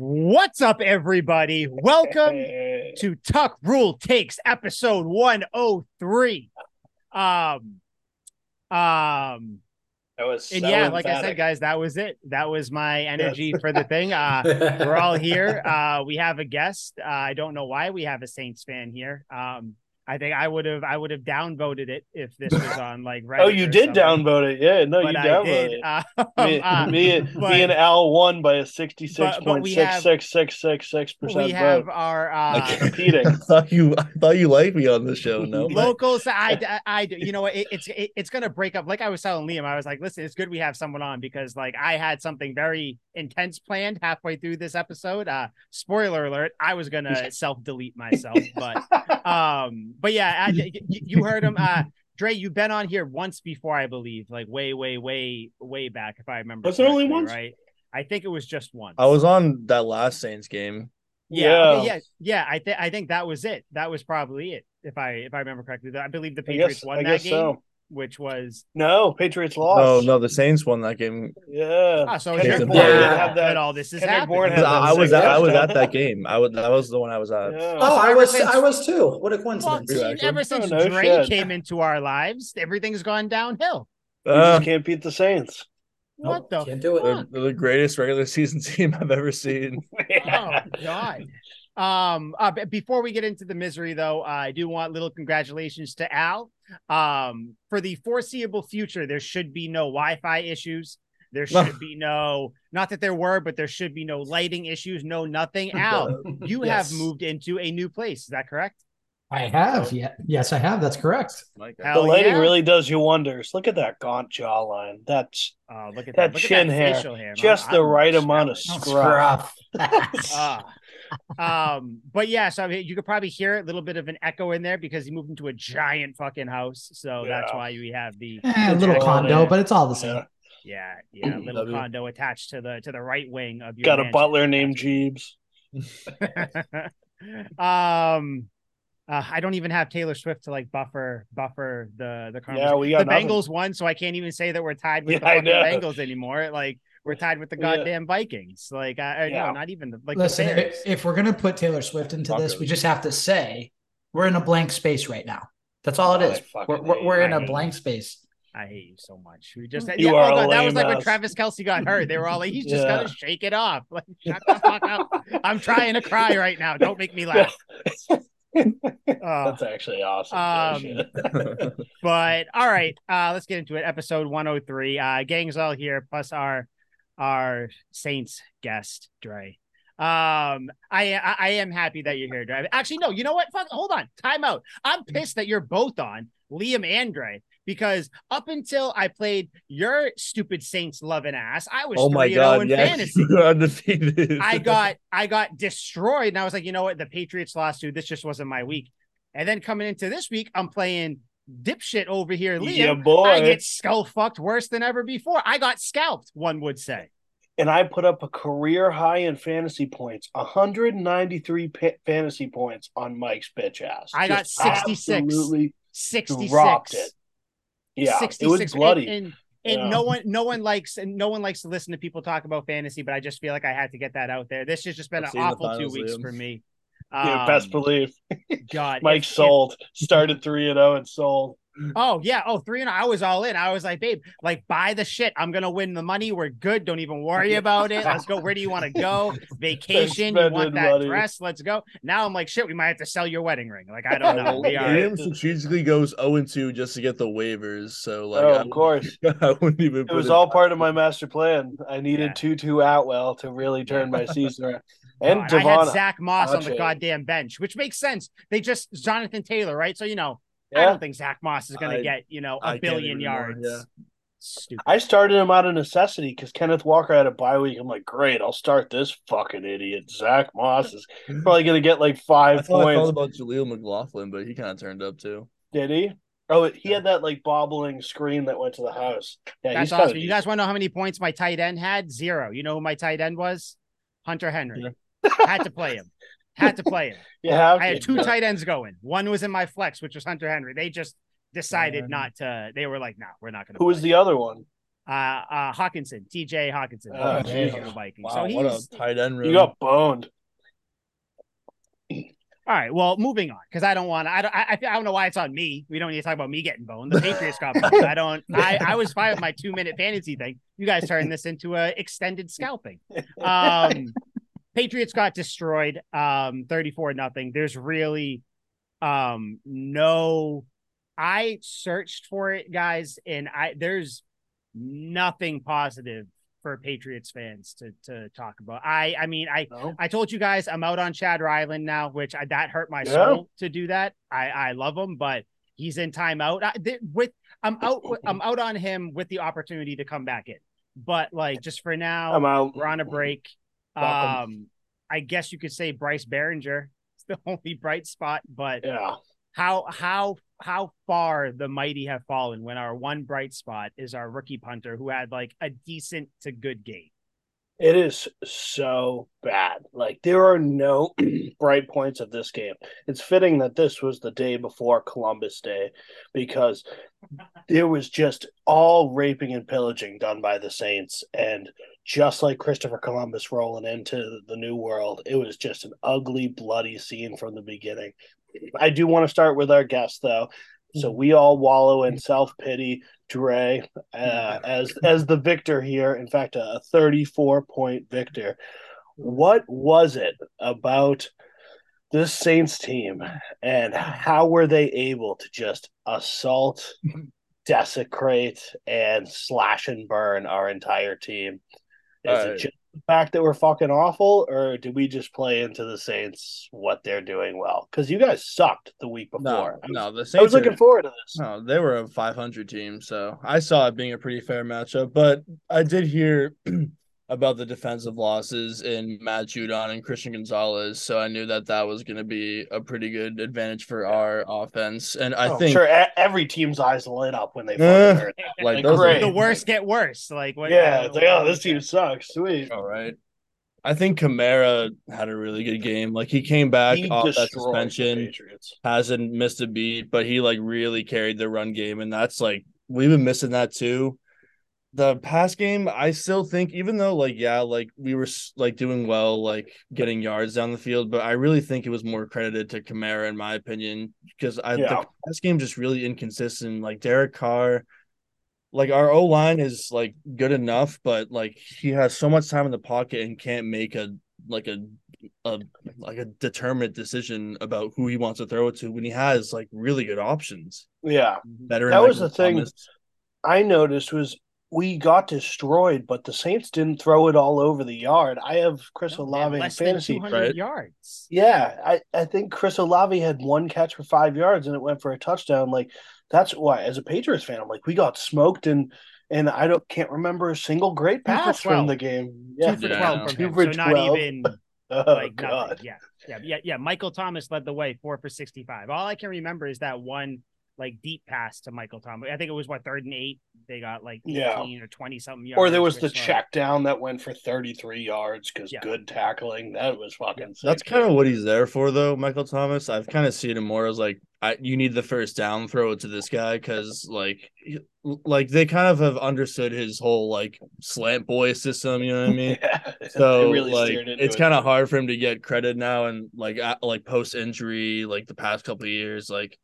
What's up, everybody? Welcome to Tuck Rule Takes episode 103. Um, um, That was and yeah, like I said, guys, that was it. That was my energy for the thing. Uh, we're all here. Uh, we have a guest. Uh, I don't know why we have a Saints fan here. Um, I think I would have I would have downvoted it if this was on like Reddit. Oh, you did something, downvote it. Yeah, no, but you I downvoted did. it. Uh, Me, uh, me, but- me and Al won by a sixty-six But- but point we six have- six six six six percent we have vote. our uh, Competing. I thought you I thought you liked me on the show. No, locals I, I, I do you know what it, it's it, it's gonna break up like i was telling liam i was like listen it's good we have someone on because like i had something very intense planned halfway through this episode uh spoiler alert i was gonna self-delete myself but um but yeah I, y- y- you heard him uh Dre, you've been on here once before, I believe, like way, way, way, way back, if I remember. Was it only correctly, once? Right. I think it was just once. I was on that last Saints game. Yeah, okay, Yeah. yeah, yeah. I think I think that was it. That was probably it, if I if I remember correctly. I believe the I Patriots guess, won I that guess game, so. Which was No, Patriots lost. Oh no, the Saints won that game. Yeah. ah, so Kendrick your Bourne fault did that, have that- all this is Kendrick happening. Bourne had that I was at, I was at that game. I was that was the one I was at. Yeah. Oh, I was since- I was too. What a coincidence. You see, ever since Oh, no Dre shit. came into our lives, everything's gone downhill. You Uh, just can't beat the Saints. What the Can't do it. they're, they're the greatest regular season team I've ever seen. oh god um uh, before we get into the misery though uh, i do want little congratulations to al um for the foreseeable future there should be no wi-fi issues there should be no not that there were but there should be no lighting issues no nothing al you Yes. have moved into a new place is that correct I have. Yeah. Yes, I have. That's correct. My God. the lighting yeah. really does you wonders. Look at that gaunt jawline. That's oh look at That that, Look chin at that hair. hair. just I'm- the I'm right amount of jealous. scruff. Ah. um, but yeah, so I mean, you could probably hear a little bit of an echo in there because he moved into a giant fucking house. So that's why we have the Eh, a little Jack- condo, but it's all the same. Yeah. yeah, yeah, little condo attached to the to the right wing of your Got a butler named Jeeves. um uh, I don't even have Taylor Swift to like buffer buffer the the Yeah, we the nothing. Bengals won, so I can't even say that we're tied with Yeah, the I fucking know. Bengals anymore. Like we're tied with the Yeah. goddamn Vikings. Like I, I Yeah. no, not even the like Listen, the if, if we're gonna put Taylor Swift into this, we just have to say we're in a blank space right now. That's all it is. I We're, we're, we're in a blank space. I hate you so much. We just You yeah, are oh a God, that was lame like when. Travis Kelce got hurt. They were all like, he's just Yeah. gotta shake it off. Like, shut the fuck up. I'm trying to cry right now. Don't make me laugh. Uh, That's actually awesome. Um, but all right, uh, let's get into it. Episode 103. Uh, gang's all here, plus our our Saints guest, Dre. Um, I, I I am happy that you're here, Dre. Actually, no, you know what? Fuck, hold on, time out. I'm pissed that you're both on Liam and Dre because up until I played your stupid Saints loving ass, I was oh my god! in Yeah, fantasy. undefeated. I got I got destroyed, and I was like, you know what? The Patriots lost to this just wasn't my week. And then coming into this week, I'm playing dipshit over here, Liam. yeah, boy. I get skull fucked worse than ever before. I got scalped, one would say. and I put up a career high in fantasy points, 193 pa- fantasy points on Mike's bitch ass. I got 66. Absolutely 66. dropped it. Yeah, 66. it was bloody. And, and, and Yeah. no one no one likes and no one likes to listen to people talk about fantasy, but I just feel like I had to get that out there. This has just been I've an awful two weeks Liam. for me. Yeah, Um, best believe. God, Mike if- if- sold. Started three and zero and sold. Oh yeah. Oh, three and I was all in. I was like, babe, like buy the shit. I'm gonna win the money. We're good. Don't even worry about it. Let's go. Where do you want to go? Vacation. You want that money. dress? Let's go. Now I'm like, shit. We might have to sell your wedding ring. Like I don't know. Well, We are. Liam strategically goes 0 and 2 just to get the waivers. So like, oh, of course. I wouldn't even. It put was all part of my master plan. I needed yeah. two Tutu Atwell to really turn my season around. God, And I had Zach Moss on the goddamn bench, which makes sense. They just Jonathan Taylor, right? So you know, I don't think Zach Moss is gonna get you know I a can't billion agree more, yards. yeah. Stupid. I started him out of necessity because Kenneth Walker had a bye week. I'm like, great, I'll start this fucking idiot. Zach Moss is probably gonna get like I five thought I points. thought about Jaleel McLaughlin, but he kind of turned up too. Did he? Oh, he had that like bobbling screen that went to the house. Yeah, That's awesome. You guys want to know how many points my tight end had? Zero. You know who my tight end was? Hunter Henry. Had to play him. Had to play him. You have I had two Yeah. tight ends going. One was in my flex, which was Hunter Henry. They just decided Yeah. not to. They were like, "No, we're not going to." Who was the other one? uh, uh, Hockenson, T.J. Hockenson, Oh, from geez. the Vikings. Wow, so what a tight end room. You got boned. all right. Well, moving on because I don't want. I don't. I, I I don't know why it's on me. We don't need to talk about me getting boned. The Patriots got boned. I don't. I I was fine with my two minute fantasy thing. You guys turned this into a extended scalping. Um, Patriots got destroyed. Um, thirty four nothing. There's really, um, no. I searched for it, guys, and I there's nothing positive for Patriots fans to to talk about. I I mean I No? I told you guys I'm out on Chad Ryland now, which I, that hurt my Yeah. soul to do that. I I love him, but he's in timeout. I, th- with I'm out I'm out on him with the opportunity to come back in. But like just for now, I'm out. we're on a break. Welcome. Um, I guess you could say Bryce Baringer is the only bright spot, but Yeah. how how how far the mighty have fallen when our one bright spot is our rookie punter who had like a decent to good game. It is so bad. Like there are no bright points of this game. It's fitting that this was the day before Columbus Day because there was just all raping and pillaging done by the Saints and just like Christopher Columbus rolling into the new world, it was just an ugly, bloody scene from the beginning. I do want to start with our guest though. So mm-hmm. we all wallow in mm-hmm. self pity. Dre uh, mm-hmm. as as the victor here. In fact, a 34 point victor. What was it about this Saints team, and how were they able to just assault, desecrate, and slash and burn our entire team? Is Alright. it uh, just the fact that we're fucking awful, or do we just play into the Saints what they're doing well? Because you guys sucked the week before. I was- no, the Saints I was are- looking forward to this. No, they were a 500 team, so I saw it being a pretty fair matchup. But I did hear about the defensive losses in Matt Judon and Christian Gonzalez, so I knew that that was going to be a pretty good advantage for our offense. And I Oh, think, sure every team's eyes lit up when they fucking heard. like, like, those great. The worst get worse. Like what? Yeah, uh, it's like, oh, this team sucks. Sweet. all right. I think Kamara had a really good game. Like he came back He off that suspension, hasn't missed a beat, but he like really carried the run game, and that's like we've been missing that too. The pass game, I still think, even though like yeah, like we were like doing well, like getting yards down the field, but I really think it was more credited to Kamara in my opinion because I Yeah. the pass game just really inconsistent. Like Derek Carr, like our O line is like good enough, but like he has so much time in the pocket and can't make a like a a like a determinate decision about who he wants to throw it to when he has like really good options. Yeah, Better That was the thing. I noticed was we got destroyed, but the Saints didn't throw it all over the yard. I have Chris No, they had Olave in less than fantasy. 200 right? yards. Yeah, I, I think Chris Olave had one catch for five yards and it went for a touchdown. Like that's why, as a Patriots fan, I'm like, we got smoked and and I don't can't remember a single great Two pass from the game. Two for Yeah. 12 from Two him. for so not even oh like god, nothing. Yeah. Yeah. Yeah. Yeah. Michael Thomas led the way four for 65. All I can remember is that one like deep pass to Michael Thomas. I think it was what third and eight. They got like 18 Yeah. or 20 something yards. Or there was the which, like, check down that went for 33 yards because Yeah. good tackling. That was fucking. sick, That's kind of what he's there for, though, Michael Thomas. I've kind of seen him more as like, I you need the first down, throw it to this guy because like, like they kind of have understood his whole like slant boy system. You know what I mean? Yeah, So really like, it's it. kind of hard for him to get credit now, and like at, like post injury, like the past couple of years, like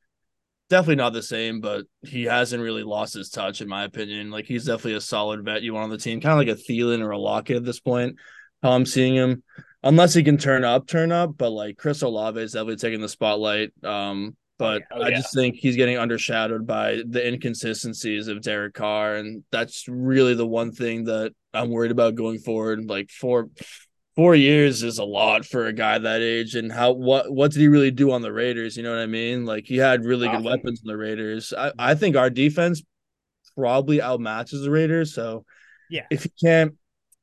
definitely not the same. But he hasn't really lost his touch, in my opinion. Like he's definitely a solid vet you want on the team, kind of like a Thielen or a Lockett at this point. How I'm seeing him, unless he can turn up, turn up. But like Chris Olave is definitely taking the spotlight. Um, but Oh, I just think he's getting undershadowed by the inconsistencies of Derek Carr, and that's really the one thing that I'm worried about going forward. Like four four years is a lot for a guy that age, and how what what did he really do on the Raiders? You know what I mean? Like he had really good weapons in the Raiders. I, I think our defense probably outmatches the Raiders. So Yeah. if he can't.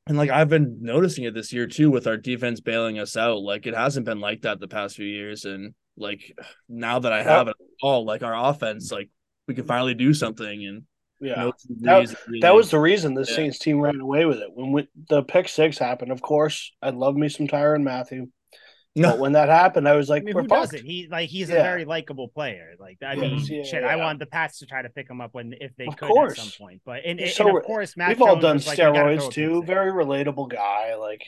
And like I've been noticing it this year too with our defense bailing us out. Like it hasn't been like that the past few years. And like now that I have it all, like our offense, like we can finally do something and yeah. no That- really- That was the reason the Yeah. Saints team ran away with it. When we, the pick six happened, of course, I love me some Tyrann Mathieu. But when that happened, I was I like, mean, we're who fucked. doesn't? He like he's a very likable player. Like I mean, Yes, yeah, shit. I yeah. wanted the Pats to try to pick him up when if they Of could course. at some point. But and, and, So and of course, Matt We've all done was like, "I gotta throw a steroids too. Very relatable guy. Like,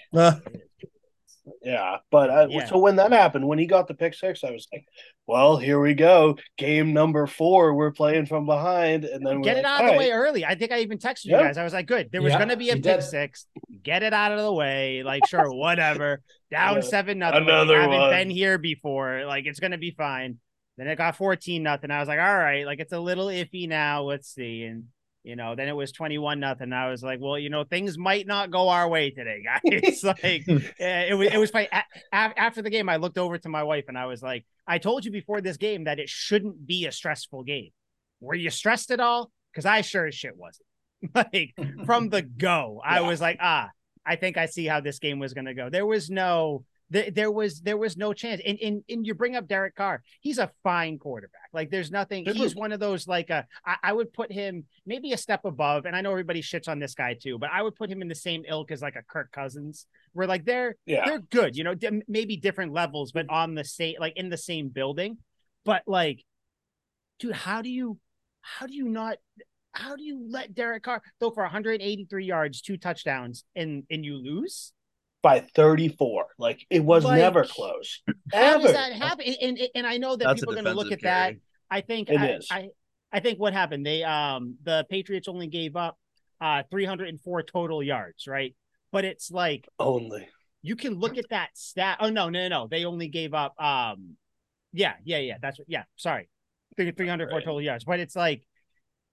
yeah. But I, Yeah. so when that happened, when he got the pick six, I was like, well, here we go. Game number four. We're playing from behind, and then Get we're it like, out of all the way right. early. I think I even texted you guys. I was like, good. There was Yeah, going to be a pick did. six. Get it out of the way. Like, sure, whatever. Down Yeah. seven nothing. Like, we Another haven't one. been here before. Like, it's going to be fine. Then it got 14 nothing. I was like, all right, like it's a little iffy now. Let's see. And you know, then it was 21 nothing. I was like, well, you know, things might not go our way today, guys. like it was it was funny. After the game, I looked over to my wife and I was like, I told you before this game that it shouldn't be a stressful game. Were you stressed at all? Because I sure as shit wasn't. like from the go, I was like, ah, I think I see how this game was gonna go. There was no there, there was there was no chance. And, and and you bring up Derek Carr. He's a fine quarterback. Like there's nothing. Super. He's one of those like a. I, I would put him maybe a step above. And I know everybody shits on this guy too, but I would put him in the same ilk as like a Kirk Cousins, where like they're Yeah. they're good. You know, maybe different levels, but on the same like in the same building. But like, dude, how do you how do you not how do you let Derek Carr throw for 183 yards, two touchdowns, and and you lose? By 34. Like it was Like, never close. How Ever. does that happen? And, and, and I know that That's people are going to look at defensive that. I think It I, is. I I think what happened. They um the Patriots only gave up uh 304 total yards, right? But it's like Only. you can look at that stat. Oh no, no, no, they only gave up. Um, yeah, yeah, yeah. That's what. Yeah, sorry, three three hundred four Right. total yards. But it's like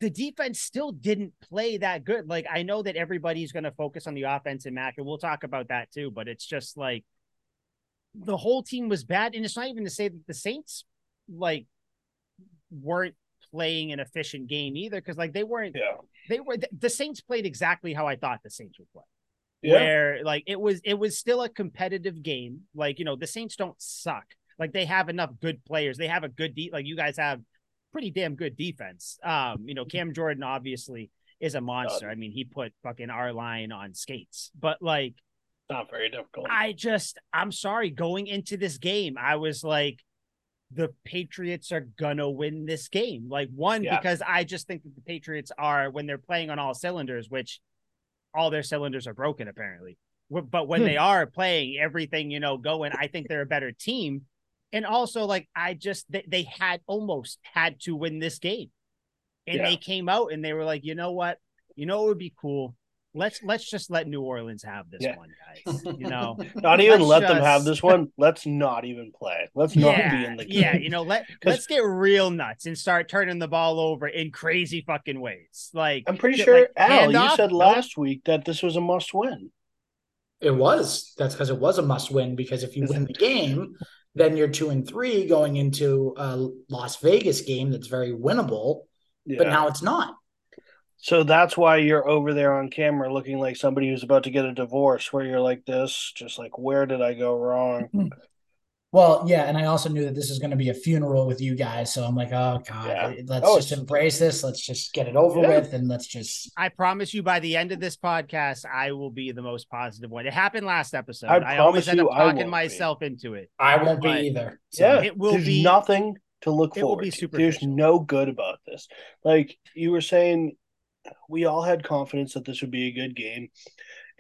the defense still didn't play that good. Like I know that everybody's going to focus on the offense and Mac, and we'll talk about that too. But it's just like the whole team was bad, and it's not even to say that the Saints like weren't playing an efficient game either, because like they weren't. Yeah. They were the, Saints played exactly how I thought the Saints would play Yeah. where like it was it was still a competitive game. Like, you know, the Saints don't suck. Like they have enough good players. They have a good de- like you guys have pretty damn good defense. Um, you know, Cam Jordan obviously is a monster. I mean, he put fucking our line on skates. But like Not very difficult. I just I'm sorry, going into this game, I was like the Patriots are gonna win this game. Like one, Yeah. because I just think that the Patriots are when they're playing on all cylinders, which all their cylinders are broken apparently. But when Hmm. they are playing everything, you know, going, I think they're a better team. And also, like, I just they, they had almost had to win this game. And Yeah. they came out and they were like, you know what? You know it would be cool. Let's let's just let New Orleans have this Yeah. one, guys. You know, not even let's let them have this one. Let's not even play. Let's not yeah, be in the game. yeah, you know, let 'Cause- let's get real nuts and start turning the ball over in crazy fucking ways. Like I'm pretty shit sure, like Al, you handoff, said nope. last week that this was a must win. It was. That's because it was a must win. Because if you win the game, then you're two and three going into a Las Vegas game that's very winnable. Yeah. But now it's not. so that's why you're over there on camera looking like somebody who's about to get a divorce, where you're like this, just like, where did I go wrong? Well, yeah, and I also knew that this is going to be a funeral with you guys, so I'm like, oh god, Yeah. let's Oh, just embrace this. Let's just get it over Yeah. with, and let's just. I promise you by the end of this podcast, I will be the most positive one. It happened last episode. I I, always promise end up you I talking won't be. myself into it. I won't be either. So- Yeah, It will there's be- nothing to look it will be to. There's no good about this. Like you were saying, we all had confidence that this would be a good game,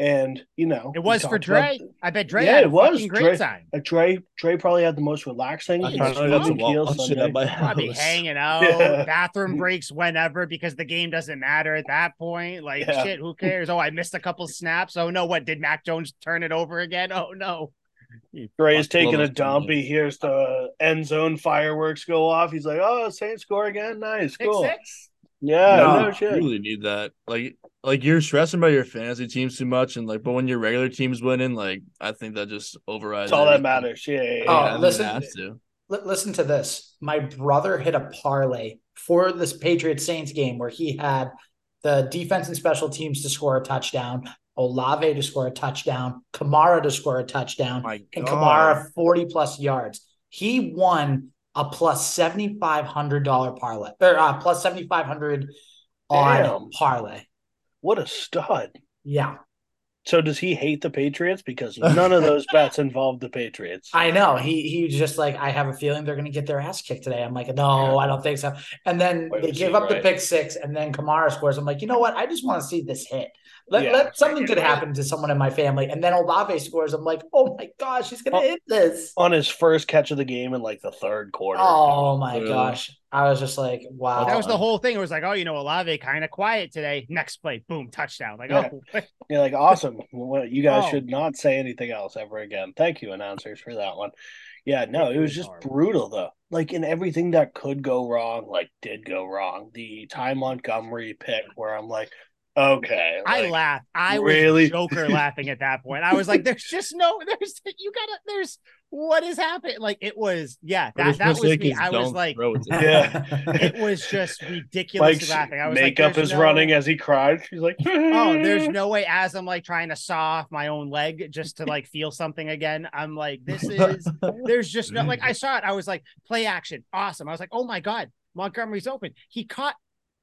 and you know It was for talked about- I bet Dre Yeah, had a it was. fucking great Dre- time. Uh, Dre Dre probably had the most relaxing. I He's finally drunk. got to Keel it Sunday. at my Probably house. hanging out, Yeah. bathroom breaks whenever because the game doesn't matter at that point. Like Yeah. shit, who cares? Oh, I missed a couple snaps. Oh no, what did Mac Jones turn it over again? Oh no. Dre's Fuck, taking a dump. He hears the end zone fireworks go off. He's like, "Oh, Saints score again! Nice, Six cool." six. Yeah, No, no, you shit. really need that. Like, like you're stressing about your fantasy teams too much, and like, but when your regular team's winning, like, I think that just overrides. That's all that matters. Yeah, yeah, Yeah, oh, yeah. Oh, I think it listen- has to. Li- listen to this. My brother hit a parlay for this Patriots Saints game where he had the defense and special teams to score a touchdown, Olave to score a touchdown, Kamara to score a touchdown, My and God. Kamara 40 plus yards. He won a $7,500 parlay or uh, plus 7,500 on Damn. parlay. What a stud! Yeah. So does he hate the Patriots? Because none of those bets involved the Patriots. I know he he was just like I have a feeling they're going to get their ass kicked today. I'm like, no, I don't think so. And then Wait, they was give he up the pick six, and then Kamara scores. I'm like, you know what? I just want to see this hit. Let, Yeah. let something could happen to someone in my family, and then Olave scores. I'm like, oh my gosh, he's going to Oh. hit this. On his first catch of the game in like the third quarter. Oh my Really? gosh, I was just like, wow. That was the whole thing. It was like, oh, you know, Olave kind of quiet today. Next play, boom, touchdown. Like, Yeah. oh, You're like, awesome. Well, you guys Oh. should not say anything else ever again. Thank you, announcers, for that one. Yeah, no, It it was was just brutal though. Like in everything that could go wrong, like did go wrong. The Ty Montgomery pick where I'm like, okay. I like, laughed. I really? was Joker laughing at that point. I was like, "There's just no, there's you gotta, there's what is happening?" Like it was, yeah, What that that was mistake me. I was like, it Yeah. it was just ridiculous Mike's laughing. I was like, makeup "There's is no- running as he cried. She's like, Oh, there's no way. As I'm like trying to saw off my own leg just to like feel something again. I'm like, this is. There's just no like. I saw it. I was like, play action, awesome. I was like, oh my god, Montgomery's open. He caught.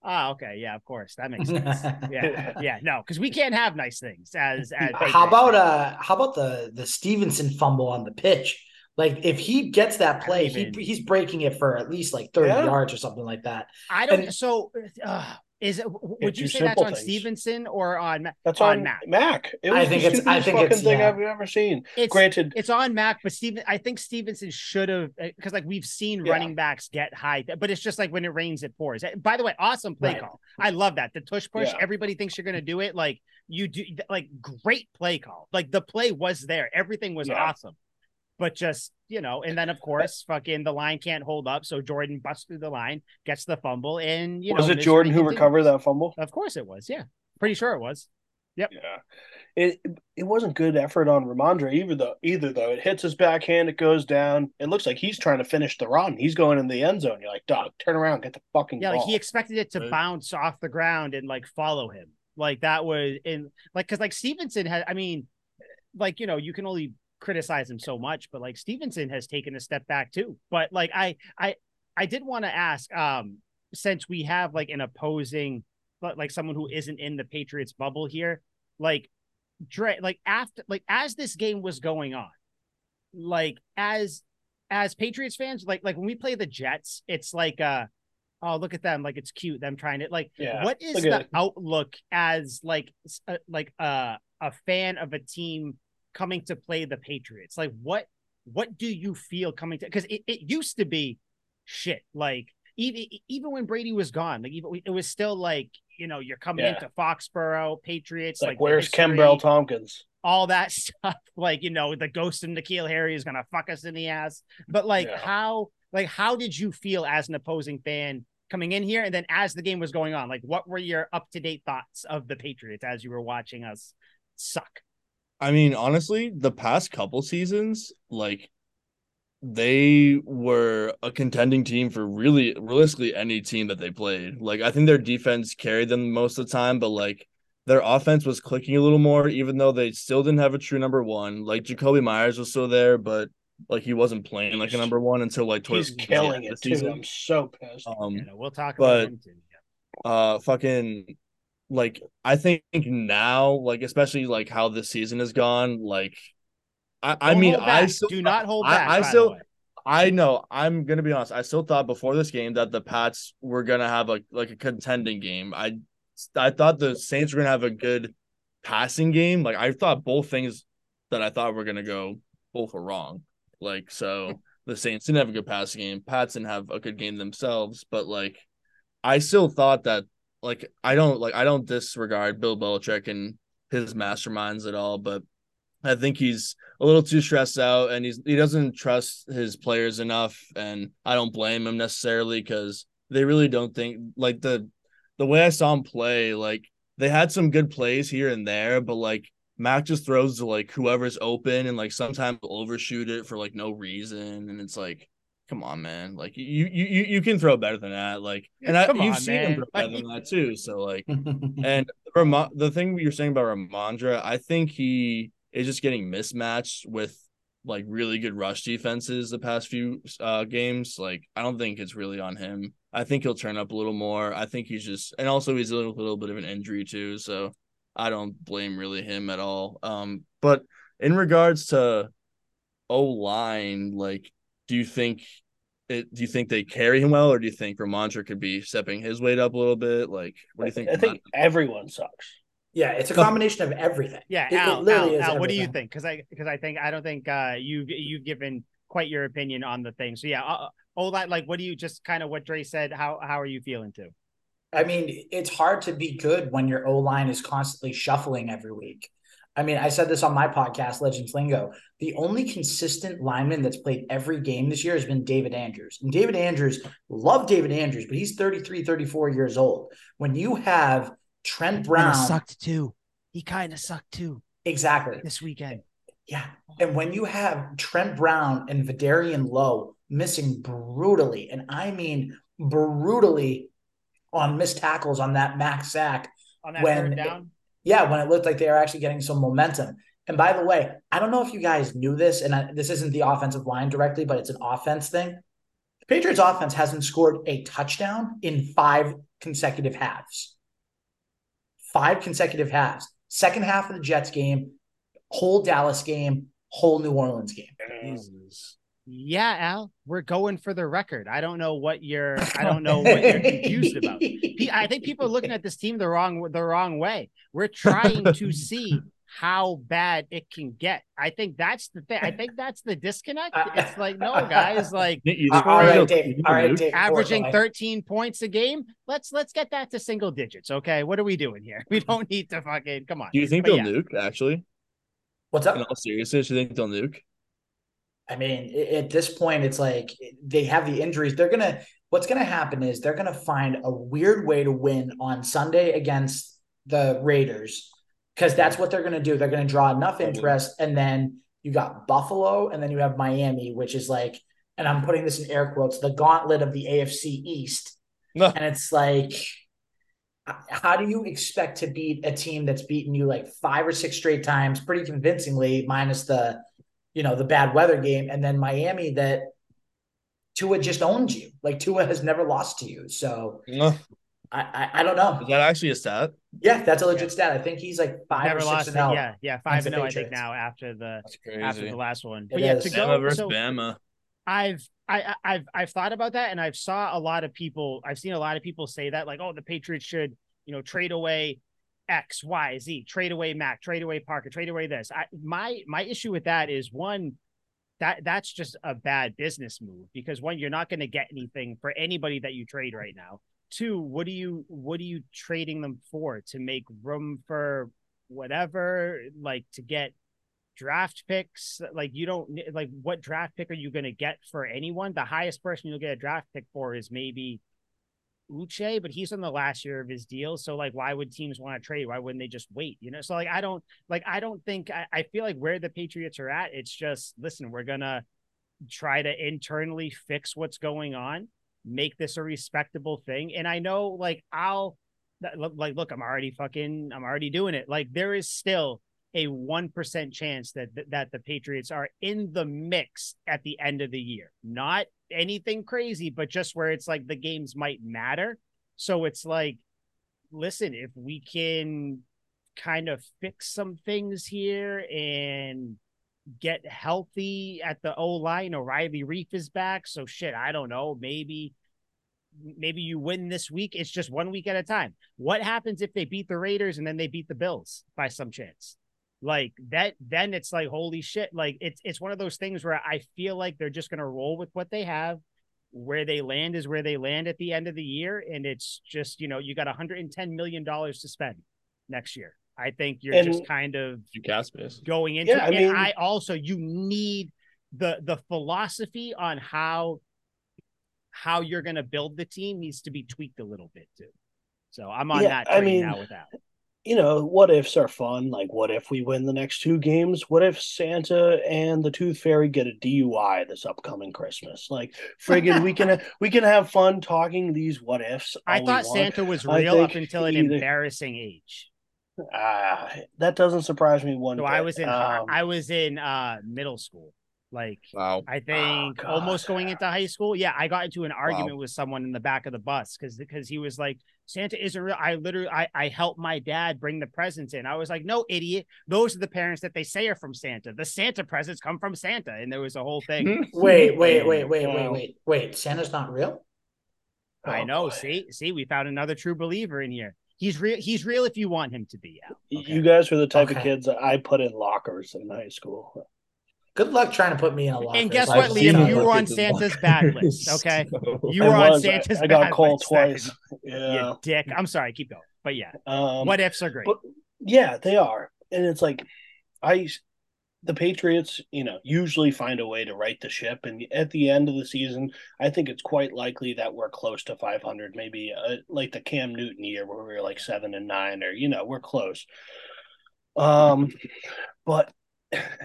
Oh, okay, yeah, of course, that makes sense. Yeah, yeah, no, because we can't have nice things as as. how about uh how about the the Stevenson fumble on the pitch? Like if he gets that play, he, he's breaking it for at least like 30 Yeah. yards or something like that. I don't. and- so, uh, is it? Would you say that's on things. Stevenson or on? Ma- That's on on Mac. Mac. It I was think the it's- I stupidest think fucking it's- thing yeah. I've ever seen. It's Granted, it's on Mac, but Steven, I think Stevenson should have eh, because like we've seen Yeah. running backs get high, but it's just like when it rains, it pours. Eh, by the way, awesome play Right. call. I love that the tush push. Yeah. Everybody thinks you're gonna do it. Like you do, like great play call. Like the play was there. Everything was Yeah. awesome, but just you know, and then of course, fucking the line can't hold up, so Jordan busts through the line, gets the fumble, and you was know, it Jordan who recovered that fumble? Of course, it was. Yeah, pretty sure it was. Yep. Yeah. It it wasn't good effort on Rhamondre either though either though. It hits his backhand, it goes down. It looks like he's trying to finish the run. He's going in the end zone. You're like, dog, turn around, get the fucking Yeah, ball. like he expected it to Right. bounce off the ground and like follow him. Like that was in like because like Stevenson had, I mean, like you know, you can only criticize him so much, but like Stevenson has taken a step back too. But like I I I did want to ask, um, since we have like an opposing, but like someone who isn't in the Patriots bubble here, like Dre, like after like as this game was going on, like as as Patriots fans, like like when we play the Jets, it's like uh oh look at them, like it's cute them trying to like Yeah, what is the it. outlook as like uh, like uh, a fan of a team coming to play the Patriots? Like what what do you feel coming to because it, it used to be shit like even even when Brady was gone, like even it was still like you know you're coming Yeah. into Foxborough Patriots like, like where's Kenbrell Thompkins? all that stuff. Like, you know, the ghost of N'Keal Harry is gonna fuck us in the ass. But like Yeah. how like how did you feel as an opposing fan coming in here? And then as the game was going on, like what were your up-to-date thoughts of the Patriots as you were watching us suck? I mean, honestly, the past couple seasons, like they were a contending team for really realistically any team that they played. Like I think their defense carried them most of the time, but like their offense was clicking a little more, even though they still didn't have a true number one. Like Jakobi Meyers was still there, but like he wasn't playing like a number one until like towards He's killing it the too. season. I'm so pissed. Um, You know, we'll talk but- about him too. uh fucking like I think now, like especially like how this season has gone, like I, I Don't mean I still do not hold I- back. I the still- I know I'm gonna be honest. I still thought before this game that the Pats were gonna have a like a contending game. I I thought the Saints were gonna have a good passing game. Like I thought both things that I thought were gonna go both were wrong. Like so the Saints didn't have a good passing game. Pats didn't have a good game themselves, but like I still thought that like I don't like I don't disregard Bill Belichick and his masterminds at all, but I think he's a little too stressed out and he's he doesn't trust his players enough and I don't blame him necessarily cuz they really don't think like the the way I saw him play like they had some good plays here and there but like Mac just throws to like whoever's open and like sometimes overshoot it for like no reason and it's like come on man like you you you, you can throw better than that like and I, Come you've on, seen man. him throw better than that too so like and Ram- the thing you're saying about Rhamondre, I think he is just getting mismatched with like really good rush defenses the past few uh games. Like I don't think it's really on him. I think he'll turn up a little more. I think he's just and also he's a little, little bit of an injury too. So I don't blame really him at all. Um, but in regards to O line, like, do you think it, do you think they carry him well, or do you think Rhamondre could be stepping his weight up a little bit? Like, what do you think? I think everyone sucks. Yeah, it's a combination of everything. Yeah, It- it Al, literally Al, is Al, what do you think? Because I because I think I don't think uh, you've you've given quite your opinion on the thing. So yeah, uh, oh, like like what do you just kind of what Dre said? How how are you feeling too? I mean, it's hard to be good when your O line is constantly shuffling every week. I mean, I said this on my podcast, Legends Lingo. The only consistent lineman that's played every game this year has been David Andrews. And David Andrews, love David Andrews, but he's 33, 34 years old. When you have Trent Brown, sucked too. He kind of sucked too exactly. this weekend. Yeah. And when you have Trent Brown and Vederian Lowe missing brutally, and I mean brutally on missed tackles on that max sack, On that When- third down, yeah, when it looked like they were actually getting some momentum. And by the way, I don't know if you guys knew this, and I, this isn't the offensive line directly, but it's an offense thing. The Patriots offense hasn't scored a touchdown in five consecutive halves. Five consecutive halves. Second half of the Jets game, whole Dallas game, whole New Orleans game. Jesus. Yeah, Al, we're going for the record. I don't know what you're. I don't know what you're confused about. I think people are looking at this team the wrong the wrong way. We're trying to see how bad it can get. I think that's the thing. I think that's the disconnect. It's like, no, guys, like You Uh, think- all you right, think- Dave. All right, Dave. averaging 13 points a game. Let's let's get that to single digits. Okay. What are we doing here? We don't need to fucking come on. Do you think But they'll yeah. nuke? Actually, What's in up? all seriousness, you think they'll nuke? I mean, at this point, it's like they have the injuries. They're gonna. What's gonna happen is they're gonna find a weird way to win on Sunday against the Raiders because that's what they're gonna do. They're gonna draw enough interest, and then you got Buffalo, and then you have Miami, which is like, and I'm putting this in air quotes, the gauntlet of the AFC East. No. And it's like, how do you expect to beat a team that's beaten you like five or six straight times, pretty convincingly, minus the, you know, the bad weather game, and then Miami that Tua just owns you. Like Tua has never lost to you. So No. I, I, I don't know. Is that actually a stat? Yeah, that's a legit stat. I think he's like five Never or six it. and out. Yeah, yeah, five against and the zero. I think now after the after the last one. It But yeah, is. to Bama go. versus So Bama. I've I I- I've I've thought about that, and I've saw a lot of people. I've seen a lot of people say that, like, oh, the Patriots should you know trade away X, Y, Z, trade away Mac, trade away Parker, trade away this. I my my issue with that is one. That that's just a bad business move because one, you're not going to get anything for anybody that you trade right now. Two, what do you what are you trading them for to make room for whatever, like to get draft picks. Like you don't like what draft pick are you going to get for anyone? The highest person you'll get a draft pick for is maybe Uche, but he's on the last year of his deal. So like, why would teams want to trade? Why wouldn't they just wait? You know, so like, I don't like, I don't think, I, I feel like where the Patriots are at, it's just, listen, we're to try to internally fix what's going on, make this a respectable thing. And I know like, I'll, like, look, I'm already fucking, I'm already doing it. Like there is still a 1% chance that, that the Patriots are in the mix at the end of the year. Not anything crazy, but just where it's like the games might matter. So it's like, listen, if we can kind of fix some things here and get healthy at the O line, O'Reilly Reiff is back. So shit, I don't know. Maybe maybe you win this week. It's just one week at a time. What happens if they beat the Raiders and then they beat the Bills by some chance? Like that, then it's like holy shit. Like it's it's one of those things where I feel like they're just gonna roll with what they have. Where they land is where they land at the end of the year, and it's just you know you got 110 million dollars to spend next year. I think you're just kind of You cap going into Yeah, it. I and I also you need the the philosophy on how how you're going to build the team needs to be tweaked a little bit too. So I'm on Yeah, that I mean, now with that. You know, what ifs are fun. Like, what if we win the next two games? What if Santa and the Tooth Fairy get a DUI this upcoming Christmas? Like, friggin', we can we can have fun talking these what ifs. I thought. Santa was real up until an either- embarrassing age. Ah, that doesn't surprise me one So bit. I was in Um, I was in uh middle school. Like Wow. I think God. almost going into high school. Yeah, I got into an argument with someone in the back of the bus because because he was like, Santa isn't real. I literally I, I helped my dad bring the presents in. I was like, no, idiot. Those are the parents that they say are from Santa. The Santa presents come from Santa. And there was a whole thing. Hmm? Wait, wait, wait, wait, wait, wait, wait. Santa's not real? I Oh, know. boy. See, see, we found another true believer in here. He's real. He's real if you want him to be. Al. Okay. You guys were the type of kids that I put in lockers in high school. Good luck trying to put me in a locker. And guess what, seen Liam? You were on Look at the Santa's lockers. bad list. Okay, you were on Santa's. I- Santa's. I, got bad called list, twice. You Yeah. dick. I'm sorry. Keep going. But yeah, Um, what ifs are great. but yeah, they are, and it's like I, the Patriots, you know, usually find a way to right the ship, and at the end of the season, I think it's quite likely that we're close to 500, maybe uh, like the Cam Newton year where we were like seven and nine, or you know, we're close. Um, but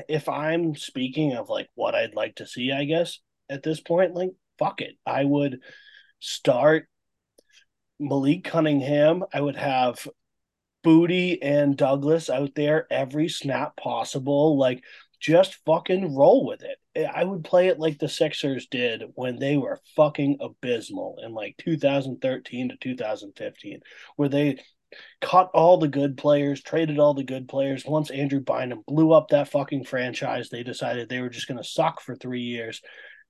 if I'm speaking of like what I'd like to see, I guess at this point, like fuck it, I would start Malik Cunningham. I would have Boutte and Douglas out there every snap possible. Like, just fucking roll with it. I would play it like the Sixers did when they were fucking abysmal in like 2013 to 2015, where they cut all the good players, traded all the good players. Once Andrew Bynum blew up that fucking franchise, they decided they were just going to suck for three years.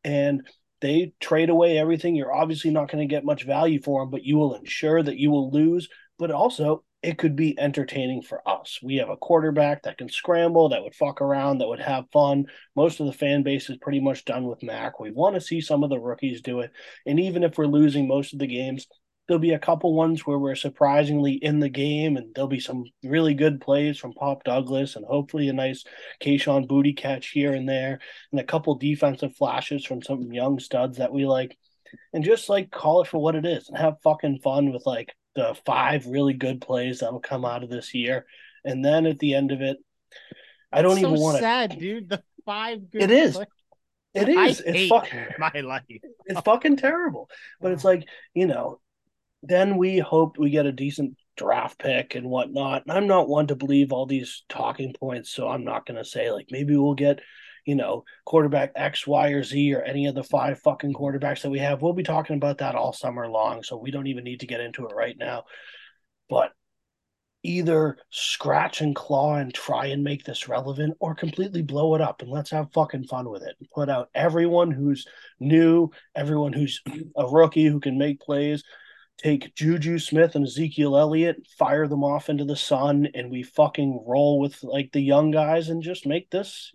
And they trade away everything. You're obviously not going to get much value for them, but you will ensure that you will lose. But also, it could be entertaining for us. We have a quarterback that can scramble, that would fuck around, that would have fun. Most of the fan base is pretty much done with Mac. We want to see some of the rookies do it. And even if we're losing most of the games, there'll be a couple ones where we're surprisingly in the game, and there'll be some really good plays from Pop Douglas, and hopefully a nice Kayshon Boutte catch here and there, and a couple defensive flashes from some young studs that we like, and just like call it for what it is and have fucking fun with like the five really good plays that will come out of this year, and then at the end of it, I don't so even want to. sad, dude. The five. Good It is. players. It I. It's fucking. my life. It's fucking terrible. But it's like, you know, then we hope we get a decent draft pick and whatnot. And I'm not one to believe all these talking points, so I'm not going to say, like, maybe we'll get, you know, quarterback X, Y, or Z, or any of the five fucking quarterbacks that we have. We'll be talking about that all summer long, so we don't even need to get into it right now. But either scratch and claw and try and make this relevant or completely blow it up and let's have fucking fun with it. Put out everyone who's new, everyone who's a rookie who can make plays. Take Juju Smith and Ezekiel Elliott, fire them off into the sun, and we fucking roll with like the young guys and just make this